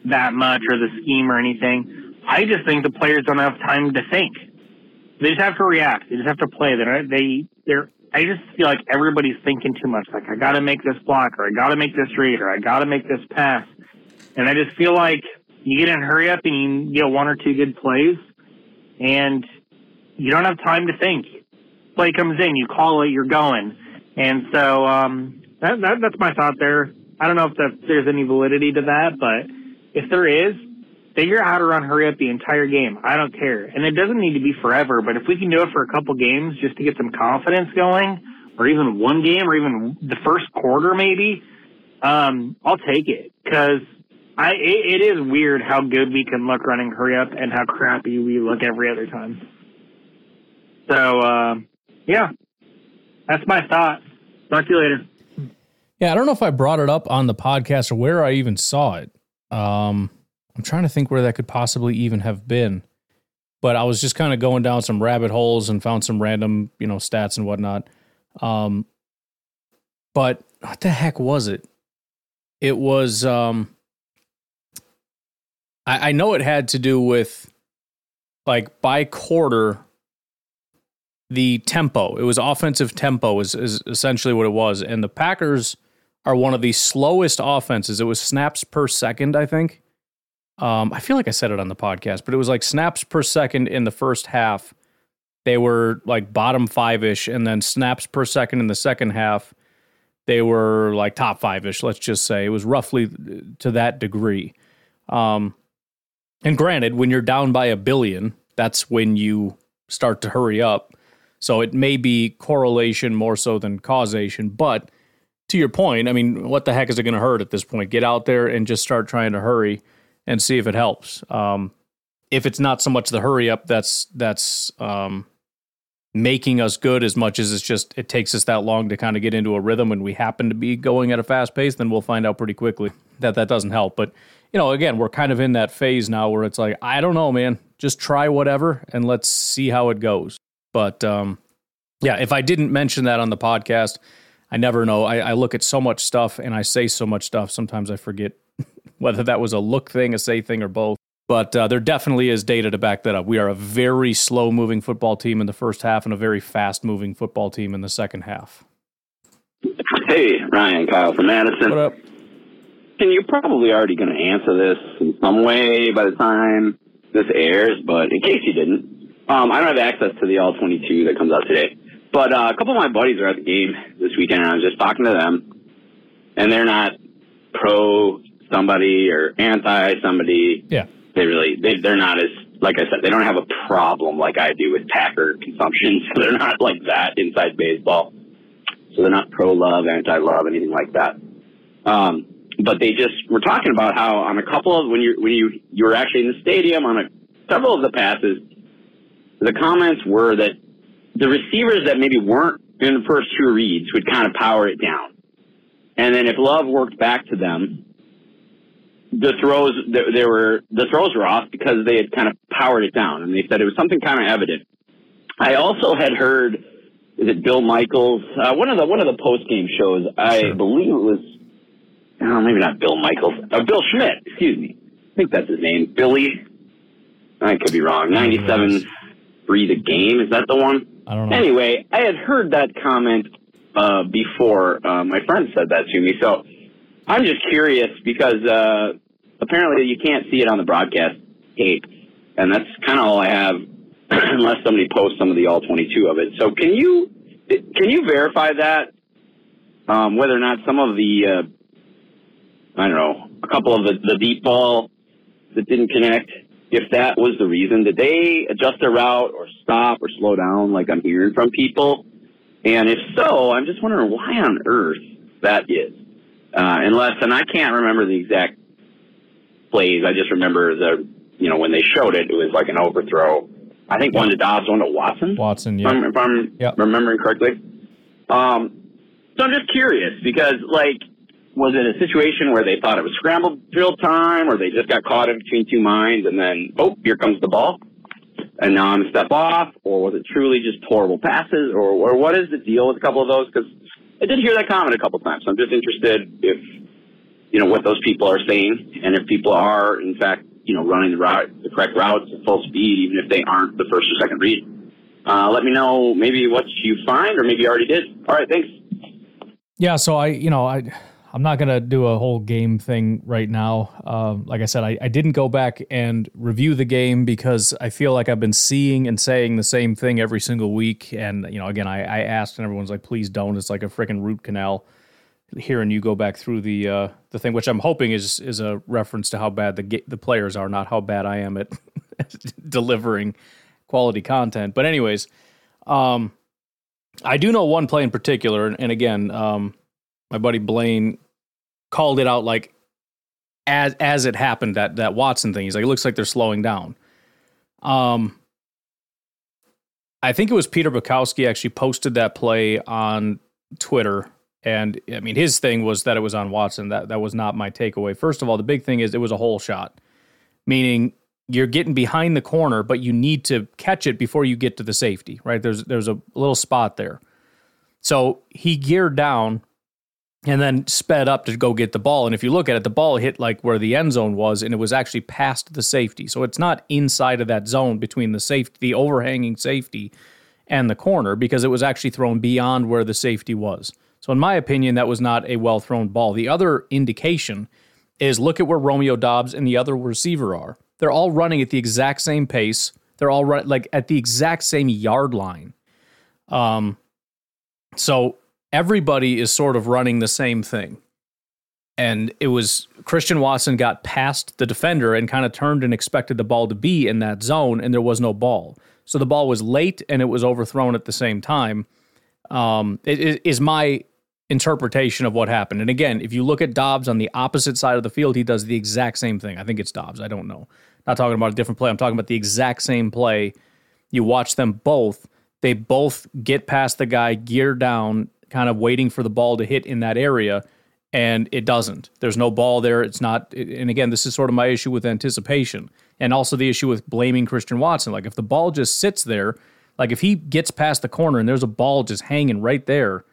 that much or the scheme or anything. I just think the players don't have time to think. They just have to react. They just have to play. They're they they're I just feel like everybody's thinking too much. Like I got to make this block, or I got to make this read, or I got to make this pass, and I just feel like you get in hurry up and you get one or two good plays, and you don't have time to think. Play comes in, you call it, you're going, and so um, that, that that's my thought there. I don't know if that, there's any validity to that, but if there is, figure out how to run hurry up the entire game. I don't care, and it doesn't need to be forever. But if we can do it for a couple games just to get some confidence going, or even one game, or even the first quarter, maybe, um, I'll take it because it, it is weird how good we can look running hurry up and how crappy we look every other time. So uh, yeah, that's my thought. Talk to you later. Yeah, I don't know if I brought it up on the podcast or where I even saw it. Um, I'm trying to think where that could possibly even have been. But I was just kind of going down some rabbit holes and found some random, you know, stats and whatnot. Um, but what the heck was it? It was um I, I know it had to do with like by quarter the tempo. It was offensive tempo is, is essentially what it was. And the Packers are one of the slowest offenses. It was snaps per second, I think. Um, I feel like I said it on the podcast, but it was like snaps per second in the first half. They were like bottom five ish, and then snaps per second in the second half. They were like top five ish, let's just say. It was roughly to that degree. Um, and granted, when you're down by a billion, that's when you start to hurry up. So it may be correlation more so than causation, but to your point, I mean, what the heck is it going to hurt at this point? Get out there and just start trying to hurry and see if it helps. Um, if it's not so much the hurry up that's that's um, making us good as much as it's just it takes us that long to kind of get into a rhythm and we happen to be going at a fast pace, then we'll find out pretty quickly that that doesn't help. But you know, again, we're kind of in that phase now where it's like, I don't know, man, just try whatever and let's see how it goes. But um, yeah, if I didn't mention that on the podcast, I never know. I, I look at so much stuff and I say so much stuff. Sometimes I forget whether that was a look thing, a say thing, or both. But uh, there definitely is data to back that up. We are a very slow moving football team in the first half and a very fast moving football team in the second half. Hey, Ryan, Kyle from Madison. What up? And you're probably already going to answer this in some way by the time this airs, but in case you didn't, um, I don't have access to the All 22 that comes out today. But uh, a couple of my buddies are at the game this weekend, and I was just talking to them, and they're not pro somebody or anti somebody. Yeah. They really, they, they're not as, like I said, they don't have a problem like I do with Packer consumption. So they're not like that inside baseball. So they're not pro love, anti love, anything like that. Um, but they just were talking about how on a couple of when you when you you were actually in the stadium on a several of the passes, the comments were that the receivers that maybe weren't in the first two reads would kind of power it down, and then if Love worked back to them, the throws there were the throws were off because they had kind of powered it down, and they said it was something kind of evident. I also had heard is it Bill Michaels? Uh, one of the one of the post game shows I Sure. believe it was oh, maybe not Bill Michaels uh, Bill Schmidt excuse me. I think that's his name. Billy I could be wrong ninety seven three the game is that the one I don't know. Anyway, I had heard that comment uh, before. Uh, my friend said that to me, so I'm just curious because uh, apparently you can't see it on the broadcast tape, and that's kind of all I have, unless somebody posts some of the all 22 of it. So can you can you verify that um, whether or not some of the uh, I don't know a couple of the, the deep ball that didn't connect if that was the reason. Did they adjust their route or stop or slow down like I'm hearing from people? And if so, I'm just wondering why on earth that is. Uh, unless, and I can't remember the exact plays. I just remember the, you know, when they showed it, it was like an overthrow. I think one to Doubs, one to Watson. Watson, If I'm, yeah. if I'm Yep. remembering correctly. Um, so I'm just curious because, like, was it a situation where they thought it was scrambled drill time, or they just got caught in between two minds, and then oh, here comes the ball, and now I'm a step off, or was it truly just horrible passes, or or what is the deal with a couple of those? Because I did hear that comment a couple times. So I'm just interested if you know what those people are saying, and if people are in fact you know running the route, the correct routes at full speed, even if they aren't the first or second read. Uh, let me know maybe what you find, or maybe you already did. All right, thanks. Yeah, so I, you know, I I'm not gonna do a whole game thing right now. Um, like I said, I, I didn't go back and review the game because I feel like I've been seeing and saying the same thing every single week. And you know, again, I, I asked, and everyone's like, "Please don't." It's like a freaking root canal. Hearing you go back through the uh, the thing, which I'm hoping is is a reference to how bad the the players are, not how bad I am at delivering quality content. But anyways, um, I do know one play in particular, and, and again, um, my buddy Blaine called it out like as as it happened that that Watson thing. He's like, it looks like they're slowing down. Um, I think it was Peter Bukowski actually posted that play on Twitter, and I mean his thing was that it was on Watson. That that was not my takeaway. First of all, the big thing is it was a hole shot, meaning you're getting behind the corner, but you need to catch it before you get to the safety. Right there's there's a little spot there. So he geared down and then sped up to go get the ball. And if you look at it, the ball hit like where the end zone was, and it was actually past the safety. So it's not inside of that zone between the safety, the overhanging safety, and the corner because it was actually thrown beyond where the safety was. So in my opinion, that was not a well thrown ball. The other indication is look at where Romeo Doubs and the other receiver are. They're all running at the exact same pace. They're all run, like at the exact same yard line. Um, so everybody is sort of running the same thing. And it was Christian Watson got past the defender and kind of turned and expected the ball to be in that zone, and there was no ball. So the ball was late and it was overthrown at the same time. Um, it, it is my interpretation of what happened. And again, if you look at Doubs on the opposite side of the field, he does the exact same thing. I think it's Doubs. I don't know. Not talking about a different play. I'm talking about the exact same play. You watch them both. They both get past the guy, gear down, kind of waiting for the ball to hit in that area, and it doesn't. There's no ball there. It's not. And again, this is sort of my issue with anticipation, and also the issue with blaming Christian Watson. Like if the ball just sits there, like if he gets past the corner and there's a ball just hanging right there.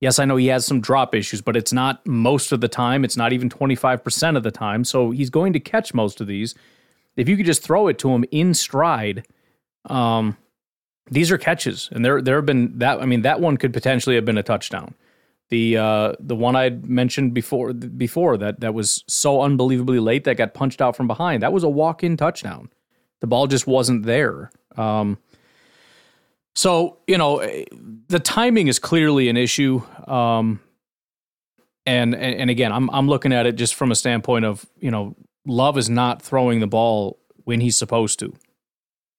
Yes, I know he has some drop issues, but it's not most of the time. It's not even 25% of the time. So he's going to catch most of these. If you could just throw it to him in stride, um, these are catches, and there there have been that. I mean, that one could potentially have been a touchdown. The uh, the one I'd mentioned before before that that was so unbelievably late that got punched out from behind. That was a walk in touchdown. The ball just wasn't there. Um, so you know, the timing is clearly an issue. Um, and, and and again, I'm I'm looking at it just from a standpoint of you know, Love is not throwing the ball when he's supposed to.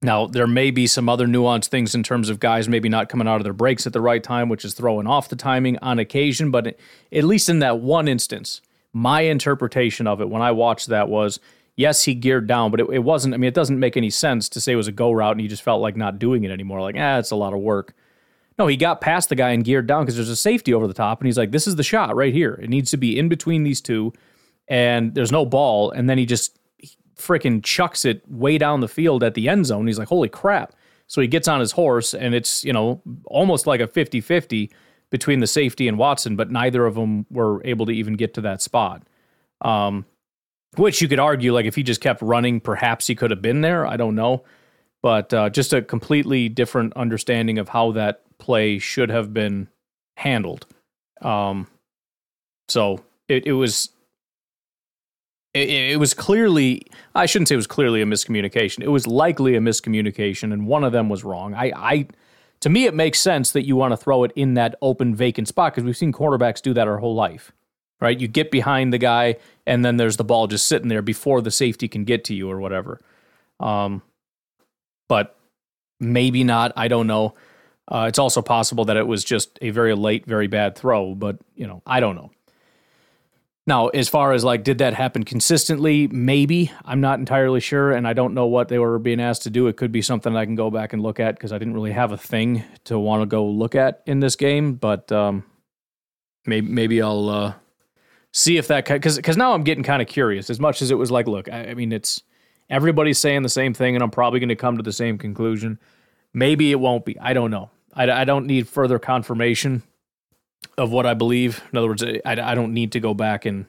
Now, there may be some other nuanced things in terms of guys maybe not coming out of their breaks at the right time, which is throwing off the timing on occasion. But at least in that one instance, my interpretation of it when I watched that was yes, he geared down, but it, it, wasn't. I mean, it doesn't make any sense to say it was a go route and he just felt like not doing it anymore. Like, ah, it's a lot of work. No, he got past the guy and geared down because there's a safety over the top. And he's like, this is the shot right here. It needs to be in between these two. And there's no ball. And then he just freaking chucks it way down the field at the end zone. He's like, holy crap. So he gets on his horse, and it's, you know, almost like a 50 50 between the safety and Watson, but neither of them were able to even get to that spot. Um, which you could argue, like, if he just kept running, perhaps he could have been there. I don't know. But uh, just a completely different understanding of how that play should have been handled. Um, so it, it was it, it, was clearly I shouldn't say it was clearly a miscommunication. It was likely a miscommunication, and one of them was wrong. I, I to me, it makes sense that you want to throw it in that open vacant spot because we've seen quarterbacks do that our whole life, right? You get behind the guy, and then there's the ball just sitting there before the safety can get to you or whatever. Um, but maybe not. I don't know. Uh, it's also possible that it was just a very late, very bad throw, but you know, I don't know. Now, as far as like, did that happen consistently? Maybe. I'm not entirely sure, and I don't know what they were being asked to do. It could be something I can go back and look at because I didn't really have a thing to want to go look at in this game. But um, maybe maybe I'll uh, see if that because because now I'm getting kind of curious. As much as it was like, look, I, I mean, it's everybody's saying the same thing, and I'm probably going to come to the same conclusion. Maybe it won't be. I don't know. I, I don't need further confirmation of what I believe. In other words, I, I don't need to go back and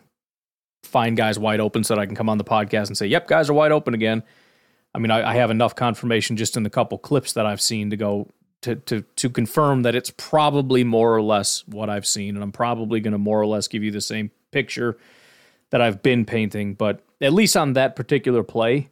find guys wide open so that I can come on the podcast and say, "Yep, guys are wide open again." I mean, I, I have enough confirmation just in the couple clips that I've seen to go to to to confirm that it's probably more or less what I've seen, and I'm probably going to more or less give you the same picture that I've been painting, but at least on that particular play,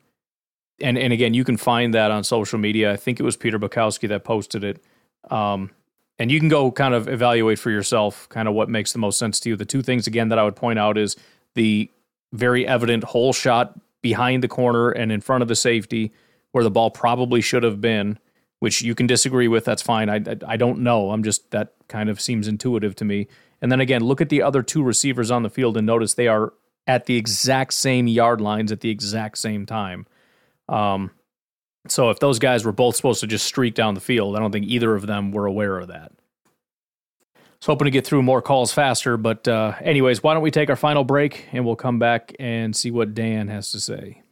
and and again, you can find that on social media. I think it was Peter Bukowski that posted it. Um, and you can go kind of evaluate for yourself kind of what makes the most sense to you. The two things again that I would point out is the very evident hole shot behind the corner and in front of the safety where the ball probably should have been, which you can disagree with. That's fine. I, I, I don't know. I'm just that kind of seems intuitive to me. And then again, look at the other two receivers on the field and notice they are at the exact same yard lines at the exact same time. Um, so if those guys were both supposed to just streak down the field, I don't think either of them were aware of that. So hoping to get through more calls faster, but uh, anyways, why don't we take our final break and we'll come back and see what Dan has to say.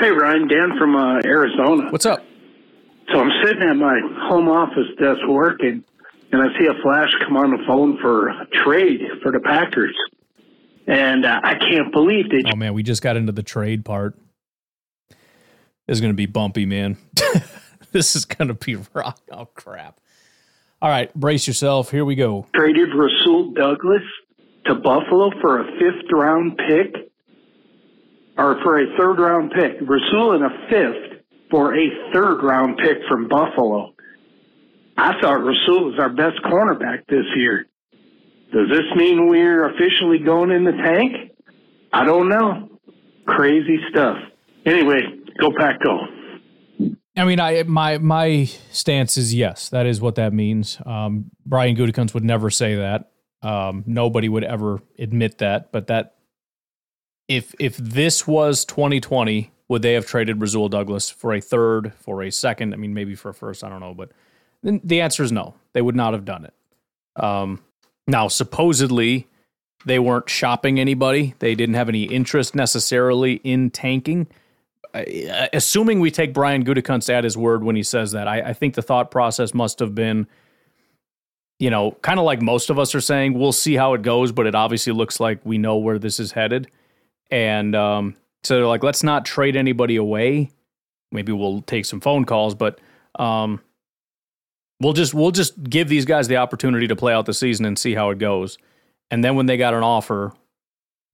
Hey Ryan, Dan from uh, Arizona. What's up? So I'm sitting at my home office desk working, and I see a flash come on the phone for a trade for the Packers and uh, I can't believe they. Oh man, we just got into the trade part. This is going to be bumpy, man. this is going to be rock. Oh crap! All right, brace yourself. Here we go. Traded Rasul Douglas to Buffalo for a fifth round pick, or for a third round pick. Rasul in a fifth for a third round pick from Buffalo. I thought Rasul was our best cornerback this year. Does this mean we're officially going in the tank? I don't know. Crazy stuff. Anyway, go pack go. I mean, I my my stance is yes. That is what that means. Um, Brian Gutekunst would never say that. Um, nobody would ever admit that. But that if if this was 2020, would they have traded Rasul Douglas for a third, for a second? I mean, maybe for a first. I don't know. But the answer is no. They would not have done it. Um, now, supposedly, they weren't shopping anybody. They didn't have any interest necessarily in tanking. Assuming we take Brian Gutekunst at his word when he says that, I, I think the thought process must have been, you know, kind of like most of us are saying, we'll see how it goes, but it obviously looks like we know where this is headed. And um, so they're like, let's not trade anybody away. Maybe we'll take some phone calls, but um, We'll just we'll just give these guys the opportunity to play out the season and see how it goes. And then when they got an offer,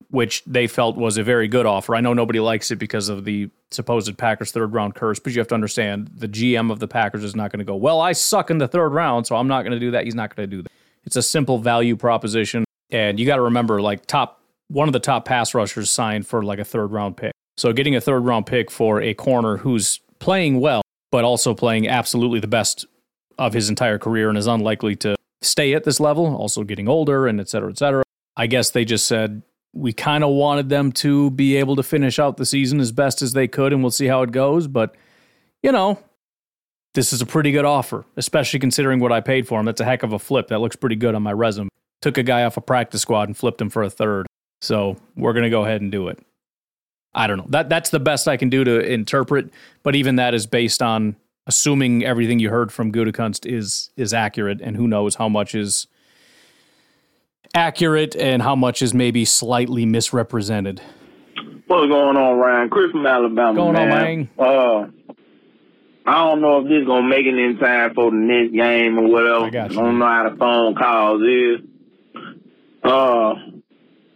which they felt was a very good offer, I know nobody likes it because of the supposed Packers third round curse, but you have to understand the GM of the Packers is not going to go, well, I suck in the third round, so I'm not going to do that. He's not going to do that. It's a simple value proposition. And you got to remember, like, top one of the top pass rushers signed for like a third round pick. So getting a third round pick for a corner who's playing well, but also playing absolutely the best of his entire career and is unlikely to stay at this level, also getting older and et cetera, et cetera. I guess they just said we kind of wanted them to be able to finish out the season as best as they could, and we'll see how it goes. But, you know, this is a pretty good offer, especially considering what I paid for him. That's a heck of a flip. That looks pretty good on my resume. Took a guy off a practice squad and flipped him for a third. So we're going to go ahead and do it. I don't know. That that's the best I can do to interpret, but even that is based on assuming everything you heard from Gutekunst is is accurate, and who knows how much is accurate and how much is maybe slightly misrepresented. What's going on, Ryan? Chris from Alabama. Going man. on, man? Uh, I don't know if this is gonna make it in time for the next game or whatever. I got you. don't know how the phone calls is. Uh,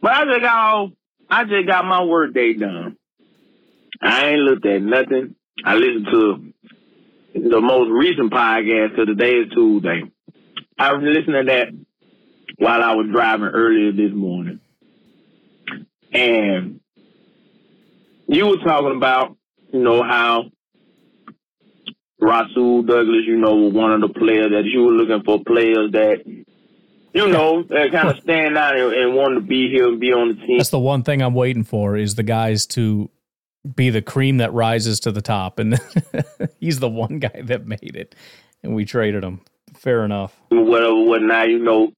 but I just got I just got my work day done. I ain't looked at nothing. I listened to the most recent podcast of the day is Tuesday. I was listening to that while I was driving earlier this morning. And you were talking about, you know, how Rasul Douglas, you know, was one of the players that you were looking for players that, you know, that kind of stand out and, and want to be here and be on the team. That's the one thing I'm waiting for is the guys to be the cream that rises to the top, and he's the one guy that made it, and we traded him. Fair enough. whatever, whatnot, you know.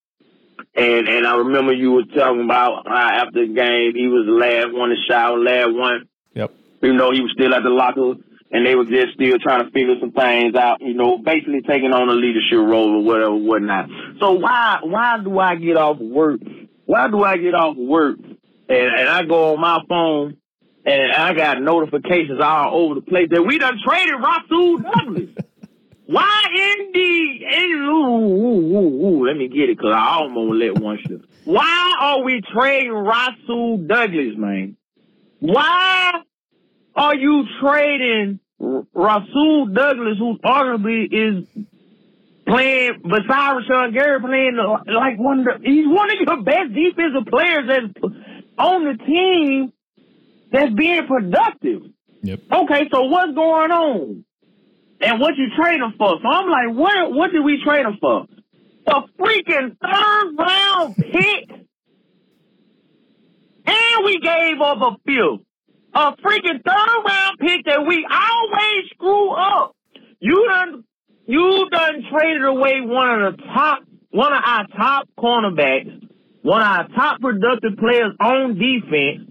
And and I remember you were talking about how after the game he was the last one to shout, last one. Yep. You know, he was still at the locker and they were just still trying to figure some things out, you know, basically taking on a leadership role or whatever, whatnot. So why why do I get off work? Why do I get off work and, and I go on my phone and I got notifications all over the place that we done traded Rasul Douglas. Why in the ooh, ooh, ooh, ooh, let me get it because I almost let one slip. Why are we trading Rasul Douglas, man? Why are you trading Rasul Douglas, who arguably is playing beside Rashan Gary, playing like one of the, he's one of your best defensive players that's on the team that's being productive. Yep. Okay, so what's going on? And what you trading for? So I'm like, what what did we trade him for? A freaking third round pick. And we gave up a few. A freaking third round pick that we always screw up. You done you done traded away one of the top one of our top cornerbacks, one of our top productive players on defense,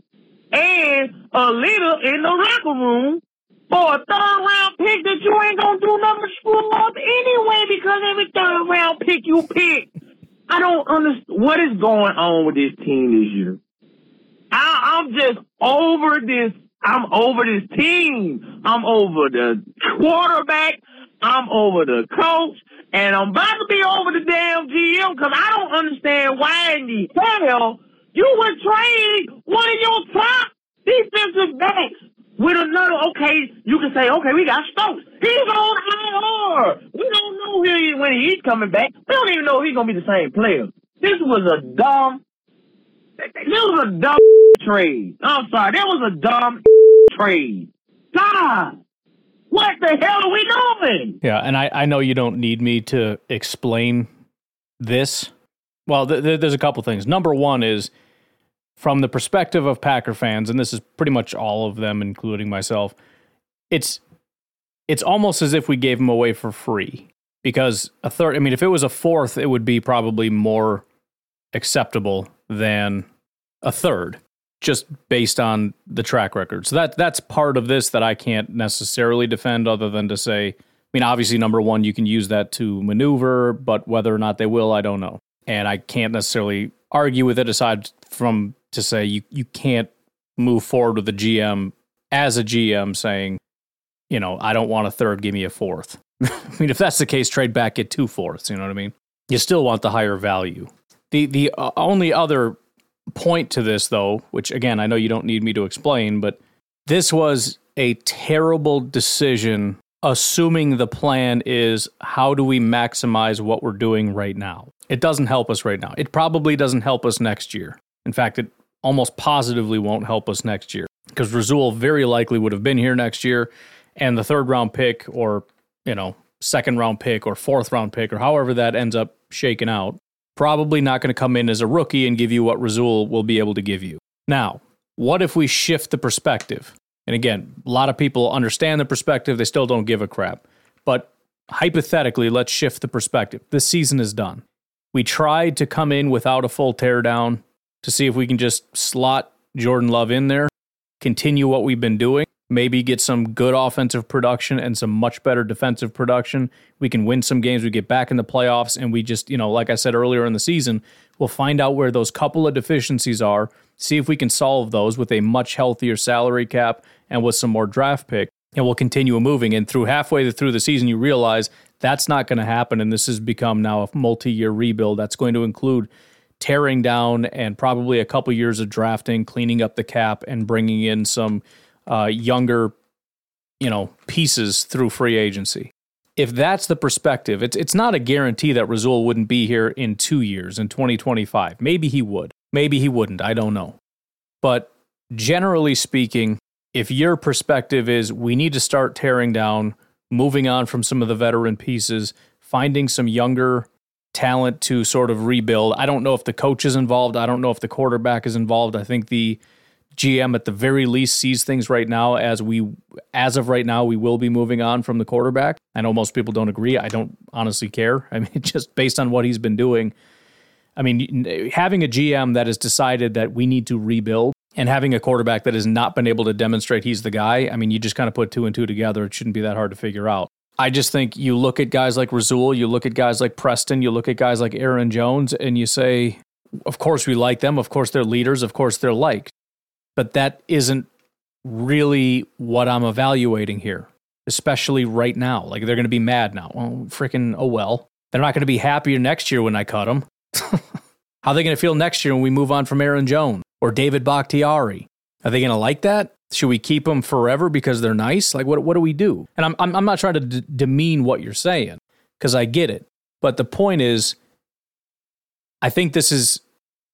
and a leader in the locker room for a third round pick that you ain't gonna do nothing but screw up anyway because every third round pick you pick. I don't understand what is going on with this team this year. I, I'm just over this. I'm over this team. I'm over the quarterback. I'm over the coach. And I'm about to be over the damn GM because I don't understand why in the hell you would trade one of your top defensive backs with another. Okay, you can say, okay, we got Stokes. He's on IR. We don't know he, when he's coming back. We don't even know if he's gonna be the same player. This was a dumb. This was a dumb trade. I'm sorry, that was a dumb trade. God, what the hell are we doing? Yeah, and I, I know you don't need me to explain this. Well, th- th- there's a couple things. Number one is from the perspective of Packer fans, and this is pretty much all of them, including myself. It's it's almost as if we gave them away for free because a third. I mean, if it was a fourth, it would be probably more acceptable than a third, just based on the track record. So that that's part of this that I can't necessarily defend, other than to say. I mean, obviously, number one, you can use that to maneuver, but whether or not they will, I don't know. And I can't necessarily argue with it aside from to say you, you can't move forward with the GM as a GM saying, you know, I don't want a third, give me a fourth. I mean, if that's the case, trade back, at two fourths. You know what I mean? You still want the higher value. The the uh, only other point to this, though, which again I know you don't need me to explain, but this was a terrible decision. Assuming the plan is how do we maximize what we're doing right now? It doesn't help us right now. It probably doesn't help us next year. In fact, it almost positively won't help us next year because Rasul very likely would have been here next year, and the third round pick or you know second round pick or fourth round pick or however that ends up shaking out probably not going to come in as a rookie and give you what Rasul will be able to give you. Now, what if we shift the perspective? And again, a lot of people understand the perspective, they still don't give a crap. But hypothetically, let's shift the perspective. This season is done. We tried to come in without a full teardown to see if we can just slot Jordan Love in there, continue what we've been doing, maybe get some good offensive production and some much better defensive production. We can win some games, we get back in the playoffs, and we just, you know, like I said earlier in the season, we'll find out where those couple of deficiencies are, see if we can solve those with a much healthier salary cap and with some more draft pick. And we'll continue moving. And through halfway through the season, you realize that's not going to happen. And this has become now a multi year rebuild that's going to include tearing down and probably a couple years of drafting, cleaning up the cap, and bringing in some uh, younger, you know, pieces through free agency. If that's the perspective, it's it's not a guarantee that Rasul wouldn't be here in two years in 2025. Maybe he would. Maybe he wouldn't. I don't know. But generally speaking, if your perspective is we need to start tearing down, moving on from some of the veteran pieces, finding some younger talent to sort of rebuild. I don't know if the coach is involved. I don't know if the quarterback is involved. I think the GM at the very least sees things right now as we as of right now we will be moving on from the quarterback. I know most people don't agree. I don't honestly care. I mean just based on what he's been doing. I mean having a GM that has decided that we need to rebuild and having a quarterback that has not been able to demonstrate he's the guy, I mean you just kind of put two and two together. It shouldn't be that hard to figure out. I just think you look at guys like Rasul, you look at guys like Preston, you look at guys like Aaron Jones, and you say, of course we like them. Of course they're leaders. Of course they're liked but that isn't really what I'm evaluating here. especially right now. Like they're going to be mad now. Well, freaking, oh well. They're not going to be happier next year when I cut them. How are they going to feel next year when we move on from Aaron Jones or David Bakhtiari? Are they going to like that? Should we keep them forever because they're nice? Like, what, what do we do? And I'm, I'm, I'm not trying to d- demean what you're saying because I get it. But the point is, I think this is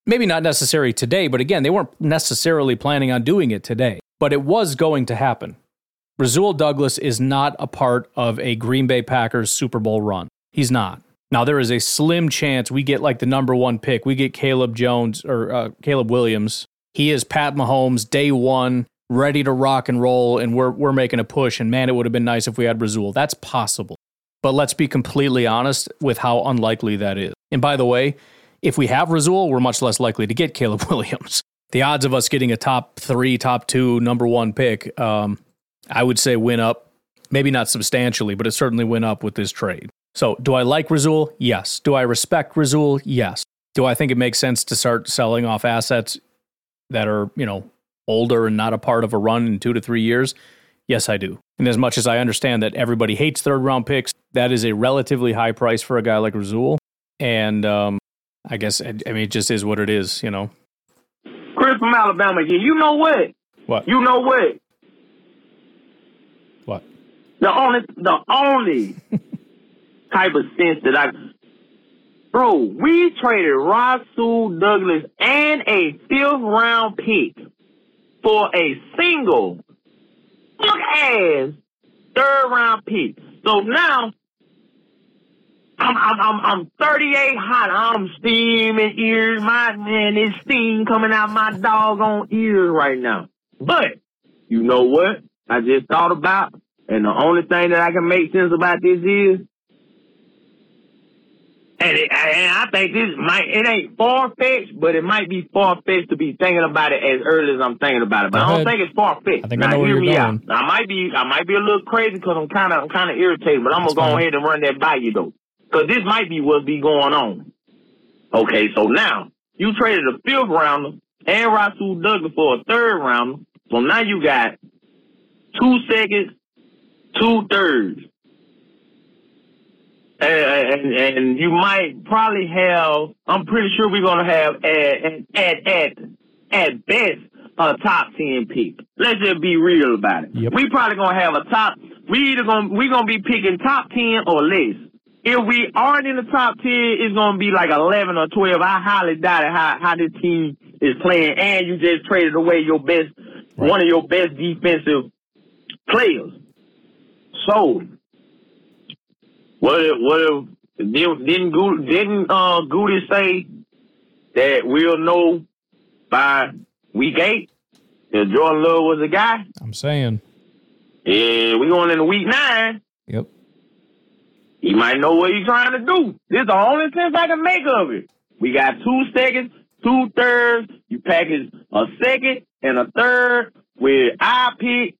maybe not necessary today, but again, they weren't necessarily planning on doing it today, but it was going to happen. Rasul Douglas is not a part of a Green Bay Packers Super Bowl run. He's not. Now there is a slim chance we get like the number one pick. We get Caleb Jones or uh, Caleb Williams. He is Pat Mahomes day one, ready to rock and roll, and we're we're making a push. And man, it would have been nice if we had Rasul. That's possible, but let's be completely honest with how unlikely that is. And by the way, if we have Rasul, we're much less likely to get Caleb Williams. The odds of us getting a top three, top two, number one pick, um, I would say went up. Maybe not substantially, but it certainly went up with this trade. So, do I like Rasul? Yes. Do I respect Rasul? Yes. Do I think it makes sense to start selling off assets that are, you know, older and not a part of a run in two to three years? Yes, I do. And as much as I understand that everybody hates third round picks, that is a relatively high price for a guy like Rasul. And um, I guess, I mean, it just is what it is, you know. Chris from Alabama again. You know what? What? You know what? What? The only, the only type of sense that I, bro, we traded Rasul Douglas and a fifth round pick for a single fuck ass third round pick. So now I'm I'm I'm I'm 38 hot. I'm steaming ears. My man, it's steam coming out my doggone ears right now. But you know what? I just thought about, and the only thing that I can make sense about this is and, it, and I think this might, it ain't far fetched, but it might be far fetched to be thinking about it as early as I'm thinking about it. But I don't think it's far fetched. I think now, I know where you're going. Out. I might be, I might be a little crazy because I'm kind of, I'm kind of irritated, but I'm gonna go ahead and run that by you though, because this might be what's be going on. Okay, so now you traded a fifth rounder and Rasul Douglas for a third rounder, so now you got two seconds, two thirds and, and you might probably have. I'm pretty sure we're gonna have at at at at best a top ten pick. Let's just be real about it. Yep. We probably gonna have a top. We either gonna we gonna be picking top ten or less. If we aren't in the top ten, it's gonna be like eleven or twelve. I highly doubt it how how this team is playing, and you just traded away your best right. one of your best defensive players. So what if, what if didn't didn't didn't uh, Goody say that we'll know by week eight if Jordan Love was a guy? I'm saying. Yeah, we going into week nine. Yep. He might know what he's trying to do. This is the only sense I can make of it. We got two seconds, two thirds. You package a second and a third with I pick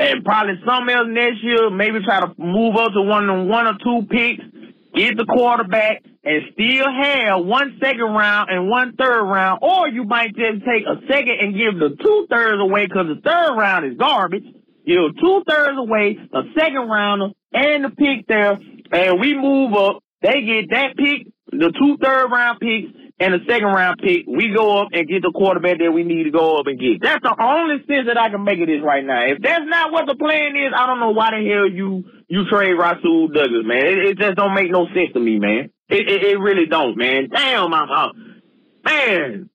and probably something else next year. Maybe try to move up to one one or two picks, get the quarterback, and still have one second round and one third round. Or you might just take a second and give the two thirds away because the third round is garbage. Give two thirds away, a second rounder, and the pick there, and we move up. They get that pick, the two third round picks, and the second round pick, we go up and get the quarterback that we need to go up and get. That's the only sense that I can make of this right now. If that's not what the plan is, I don't know why the hell you you trade Rasul Douglas, man. It, it just don't make no sense to me, man. It it, it really don't, man. Damn, I'm man.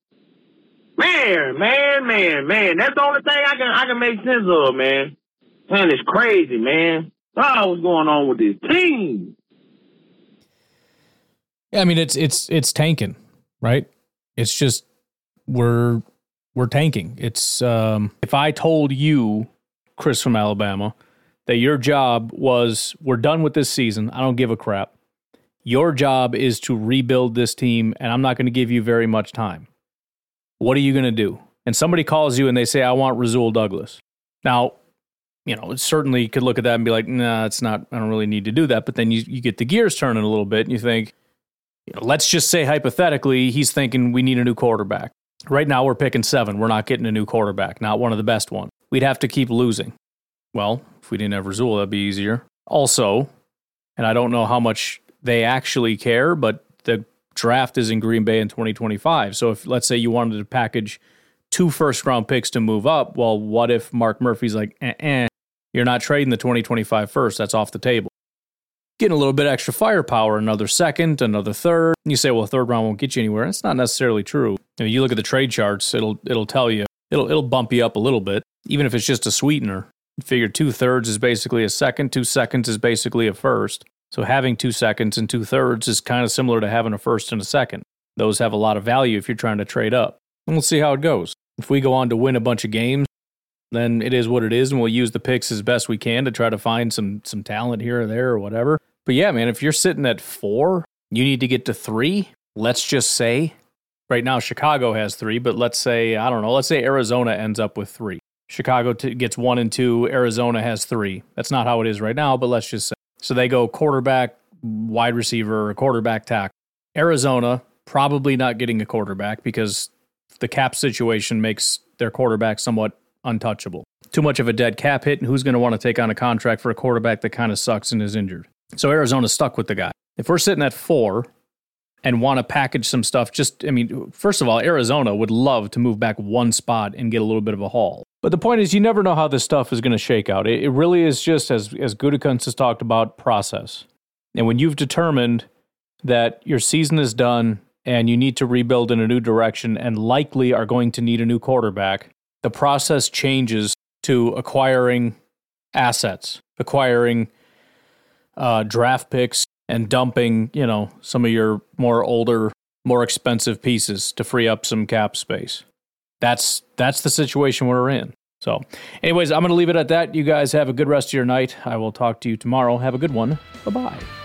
Man, man, man, man. That's the only thing I can I can make sense of, man. Man, it's crazy, man. Oh, what's going on with this team? Yeah, I mean it's it's it's tanking right? It's just we're we're tanking. It's um, if I told you, Chris from Alabama, that your job was we're done with this season. I don't give a crap. Your job is to rebuild this team, and I'm not going to give you very much time. What are you going to do? And somebody calls you and they say, I want Rasul Douglas. Now, you know, certainly could look at that and be like, nah, it's not, I don't really need to do that. But then you, you get the gears turning a little bit and you think, let's just say hypothetically, he's thinking we need a new quarterback. Right now, we're picking seven. We're not getting a new quarterback, not one of the best ones. We'd have to keep losing. Well, if we didn't have Rasul, that'd be easier. Also, and I don't know how much they actually care, but the draft is in Green Bay in 2025. So if let's say you wanted to package two first round picks to move up, well, what if Mark Murphy's like, eh, eh, you're not trading the 2025 first? That's off the table. Getting a little bit extra firepower, another second, another third. You say, well, third round won't get you anywhere. It's not necessarily true. If you look at the trade charts, it'll it'll tell you it'll it'll bump you up a little bit, even if it's just a sweetener. You figure two thirds is basically a second, two seconds is basically a first. So having two seconds and two thirds is kind of similar to having a first and a second. Those have a lot of value if you're trying to trade up. And we'll see how it goes. If we go on to win a bunch of games, then it is what it is, and we'll use the picks as best we can to try to find some some talent here or there or whatever. But yeah, man, if you're sitting at four, you need to get to three. Let's just say right now Chicago has three, but let's say I don't know. Let's say Arizona ends up with three. Chicago t- gets one and two. Arizona has three. That's not how it is right now, but let's just say. So they go quarterback, wide receiver, quarterback, tackle. Arizona probably not getting a quarterback because the cap situation makes their quarterback somewhat untouchable. Too much of a dead cap hit, and who's going to want to take on a contract for a quarterback that kind of sucks and is injured? So Arizona's stuck with the guy. If we're sitting at four and want to package some stuff, just, I mean, first of all, Arizona would love to move back one spot and get a little bit of a haul. But the point is, you never know how this stuff is going to shake out. It, it really is just, as, as Gutekunst has talked about, process. And when you've determined that your season is done and you need to rebuild in a new direction and likely are going to need a new quarterback, the process changes to acquiring assets, acquiring uh, draft picks, and dumping, you know, some of your more older, more expensive pieces to free up some cap space. That's that's the situation we're in. So, anyways, I'm going to leave it at that. You guys have a good rest of your night. I will talk to you tomorrow. Have a good one. Bye bye.